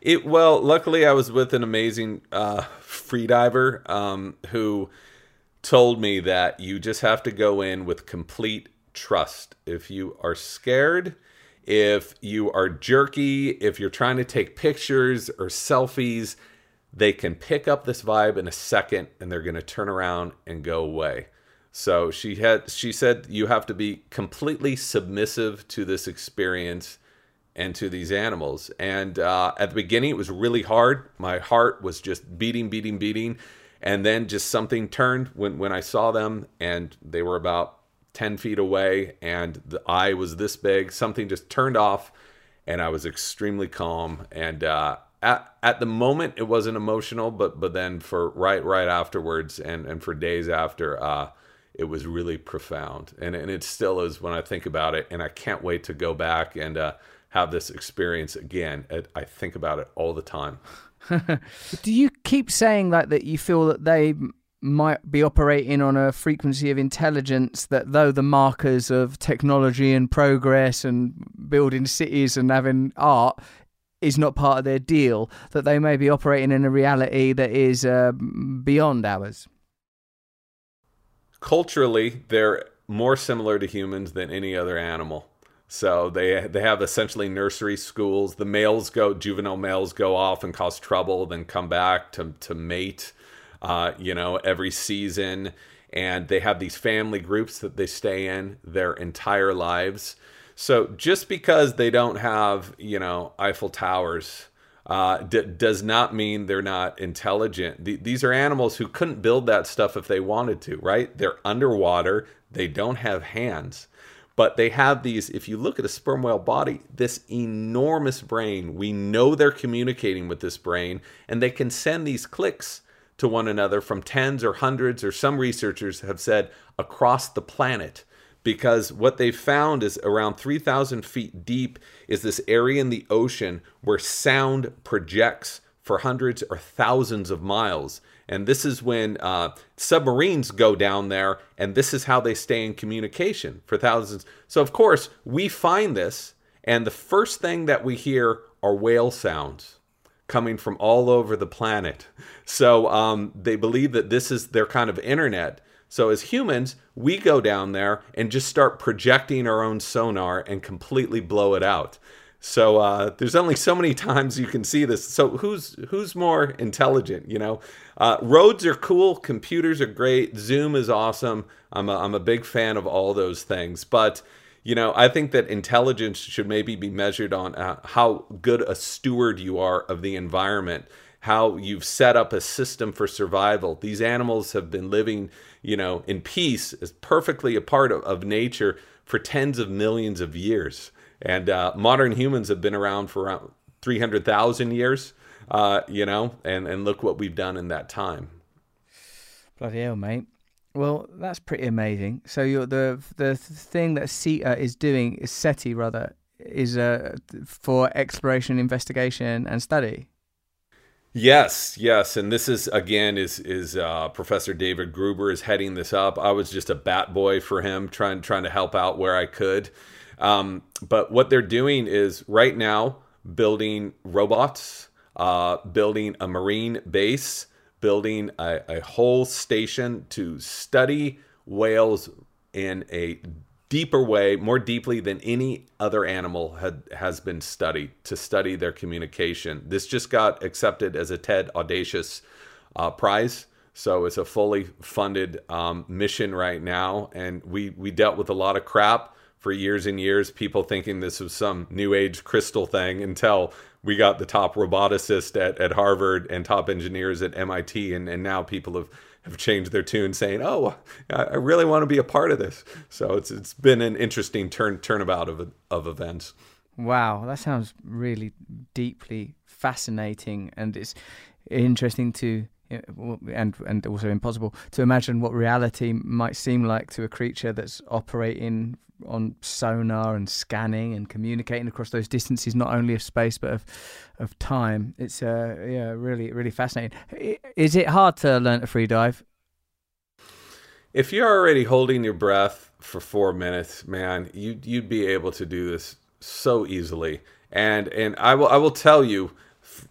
It well luckily i was with an amazing uh freediver um who told me that you just have to go in with complete trust. If you are scared, if you are jerky, if you're trying to take pictures or selfies, they can pick up this vibe in a second and they're going to turn around and go away. So she had she said you have to be completely submissive to this experience and to these animals. And uh, at the beginning, it was really hard. My heart was just beating, beating, beating and then just something turned when when I saw them, and they were about ten feet away, and the eye was this big. Something just turned off, and I was extremely calm. And uh, at at the moment, it wasn't emotional, but but then for right right afterwards, and and for days after. Uh, it was really profound and, and it still is when i think about it and i can't wait to go back and uh, have this experience again i think about it all the time Do you keep saying like that you feel that they might be operating on a frequency of intelligence that though the markers of technology and progress and building cities and having art is not part of their deal that they may be operating in a reality that is uh, beyond ours? Culturally they're more similar to humans than any other animal so they they have essentially nursery schools. The males go, juvenile males go off and cause trouble, then come back to to mate. Uh, you know, every season, and they have these family groups that they stay in their entire lives. So just because they don't have you know Eiffel Towers. Uh, d- does not mean they're not intelligent. The- these are animals who couldn't build that stuff if they wanted to, right? They're underwater. They don't have hands. But they have these, if you look at a sperm whale body, this enormous brain. We know they're communicating with this brain, and they can send these clicks to one another from tens or hundreds, or some researchers have said across the planet because what they found is around 3,000 feet deep is this area in the ocean where sound projects for hundreds or thousands of miles. And this is when uh, submarines go down there, and this is how they stay in communication for thousands. So, of course, we find this, and the first thing that we hear are whale sounds coming from all over the planet. So, um, they believe that this is their kind of internet. So, as humans, we go down there and just start projecting our own sonar and completely blow it out. So uh, there's only so many times you can see this. So who's who's more intelligent? You know, uh, roads are cool, computers are great, Zoom is awesome. I'm a, I'm a big fan of all those things, but you know, I think that intelligence should maybe be measured on uh, how good a steward you are of the environment, how you've set up a system for survival. These animals have been living, you know, in peace, as perfectly a part of, of nature for tens of millions of years. And uh, modern humans have been around for around 300,000 years, uh, you know, and, and look what we've done in that time. Bloody hell, mate. Well, that's pretty amazing. So you're the the thing that CETA is doing, is CETI rather, is uh, for exploration, investigation, and study. Yes, yes, and this is again is is uh, Professor David Gruber is heading this up. I was just a bat boy for him, trying trying to help out where I could. Um, but what they're doing is right now building robots, uh, building a marine base, building a, a whole station to study whales in a deeper way, more deeply than any other animal had, has been studied to study their communication. This just got accepted as a TED Audacious uh, Prize. So it's a fully funded um, mission right now, and we we dealt with a lot of crap for years and years, people thinking this was some new age crystal thing until we got the top roboticist at, at Harvard and top engineers at MIT. And, and now people have, have changed their tune saying, oh, I really want to be a part of this. So it's, it's been an interesting turn turnabout of, of events. Wow, that sounds really deeply fascinating. And it's interesting to and and also impossible to imagine what reality might seem like to a creature that's operating on sonar and scanning and communicating across those distances, not only of space but of of time. It's uh, yeah, really really fascinating. Is it hard to learn to free dive? If you're already holding your breath for four minutes, man, you you'd be able to do this so easily. And and I will I will tell you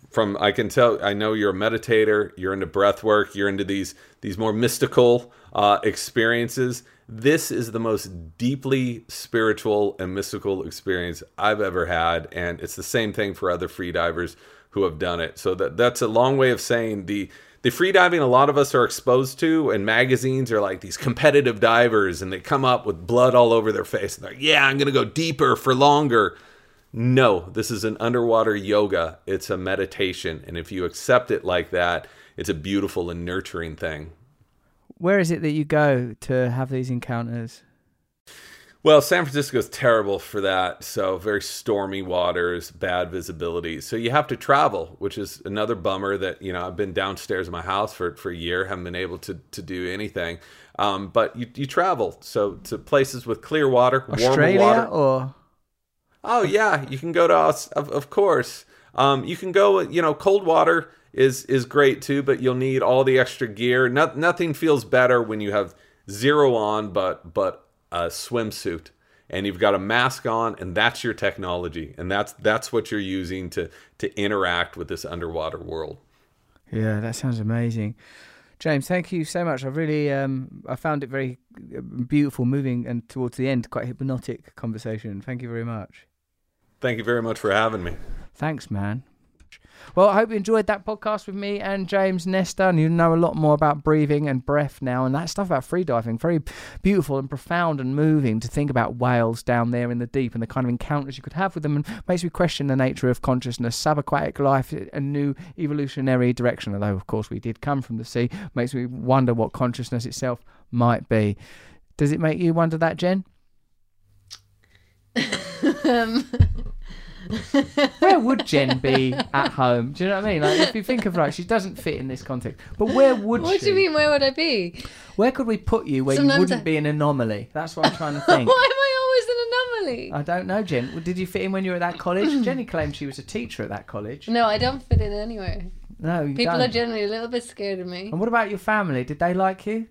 from I can tell I know you're a meditator, you're into breath work, you're into these these more mystical uh, experiences this is the most deeply spiritual and mystical experience I've ever had, and it's the same thing for other freedivers who have done it. So that that's a long way of saying the the freediving a lot of us are exposed to and magazines are like these competitive divers and they come up with blood all over their face and they're like, yeah, I'm gonna go deeper for longer. No, this is an underwater yoga. It's a meditation. And if you accept it like that, it's a beautiful and nurturing thing where is it that you go to have these encounters? Well, San Francisco is terrible for that. So, very stormy waters, bad visibility. So, you have to travel, which is another bummer that, you know, I've been downstairs in my house for, for a year, haven't been able to, to do anything. Um, but you, you travel. So, to places with clear water, Australia warmer water. or? Oh, yeah. You can go to, us, of, of course. Um, you can go, you know, cold water is is great too, but you'll need all the extra gear. No, nothing feels better when you have zero on, but but a swimsuit and you've got a mask on, and that's your technology, and that's that's what you're using to to interact with this underwater world. Yeah, that sounds amazing. James, thank you so much. I really, um, I found it very uh, beautiful, moving, and towards the end, quite hypnotic conversation. Thank you very much. Thank you very much for having me. Thanks, man. Well, I hope you enjoyed that podcast with me and James Nestor, and you know a lot more about breathing and breath now, and that stuff about freediving. Very beautiful and profound and moving to think about whales down there in the deep and the kind of encounters you could have with them, and makes me question the nature of consciousness, subaquatic life, a new evolutionary direction. Although, of course, we did come from the sea, makes me wonder what consciousness itself might be. Does it make you wonder that, Jen? um, where would Jen be at home? Do you know what I mean? Like, if you think of her, she doesn't fit in this context. But where would What she? do you mean? Where would I be? Where could we put you where you wouldn't I- be an anomaly? That's what I'm trying to think. Why am. I always an anomaly? I don't know, Jen. Well, Did you fit in when you were at that college? Jenny claimed she was a teacher at that college. No, I don't fit in anywhere. No, you People don't. are generally a little bit scared of me. and what about your family? Did they like you?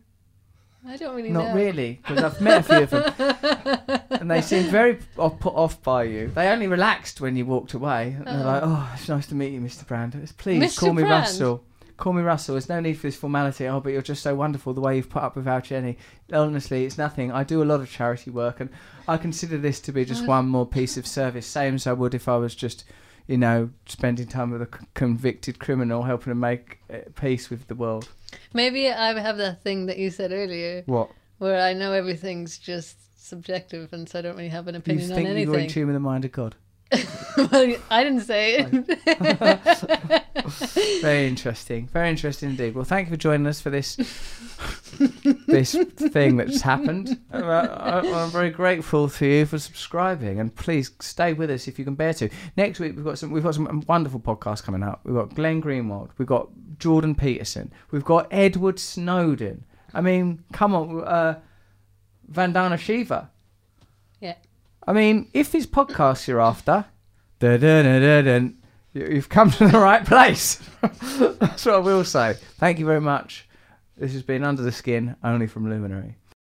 I don't really Not know. really, because I've met a few of them, and they seemed very off, put off by you. They only relaxed when you walked away. And they're like, "Oh, oh it's nice to meet you, Mr. Brand. Please Mr. call me Brand? Russell. Call me Russell. There's no need for this formality. Oh, but you're just so wonderful the way you've put up with our Jenny. Honestly, it's nothing. I do a lot of charity work, and I consider this to be just oh. one more piece of service, same as I would if I was just." You know, spending time with a convicted criminal, helping him make uh, peace with the world. Maybe I have that thing that you said earlier, What? where I know everything's just subjective, and so I don't really have an You opinion on think you're in tune with the mind of God? well, I didn't say it. Very interesting. Very interesting indeed. Well, thank you for joining us for this this thing that's happened. Uh, I'm very grateful to you for subscribing, and please stay with us if you can bear to. Next week we've got some we've got some wonderful podcasts coming up. We've got Glenn Greenwald, we've got Jordan Peterson, we've got Edward Snowden. I mean, come on, uh, Vandana Shiva. yeah. I mean, if these podcasts you're after, you've come to the right place. That's what I will say. Thank you very much. This has been Under the Skin, only from Luminary.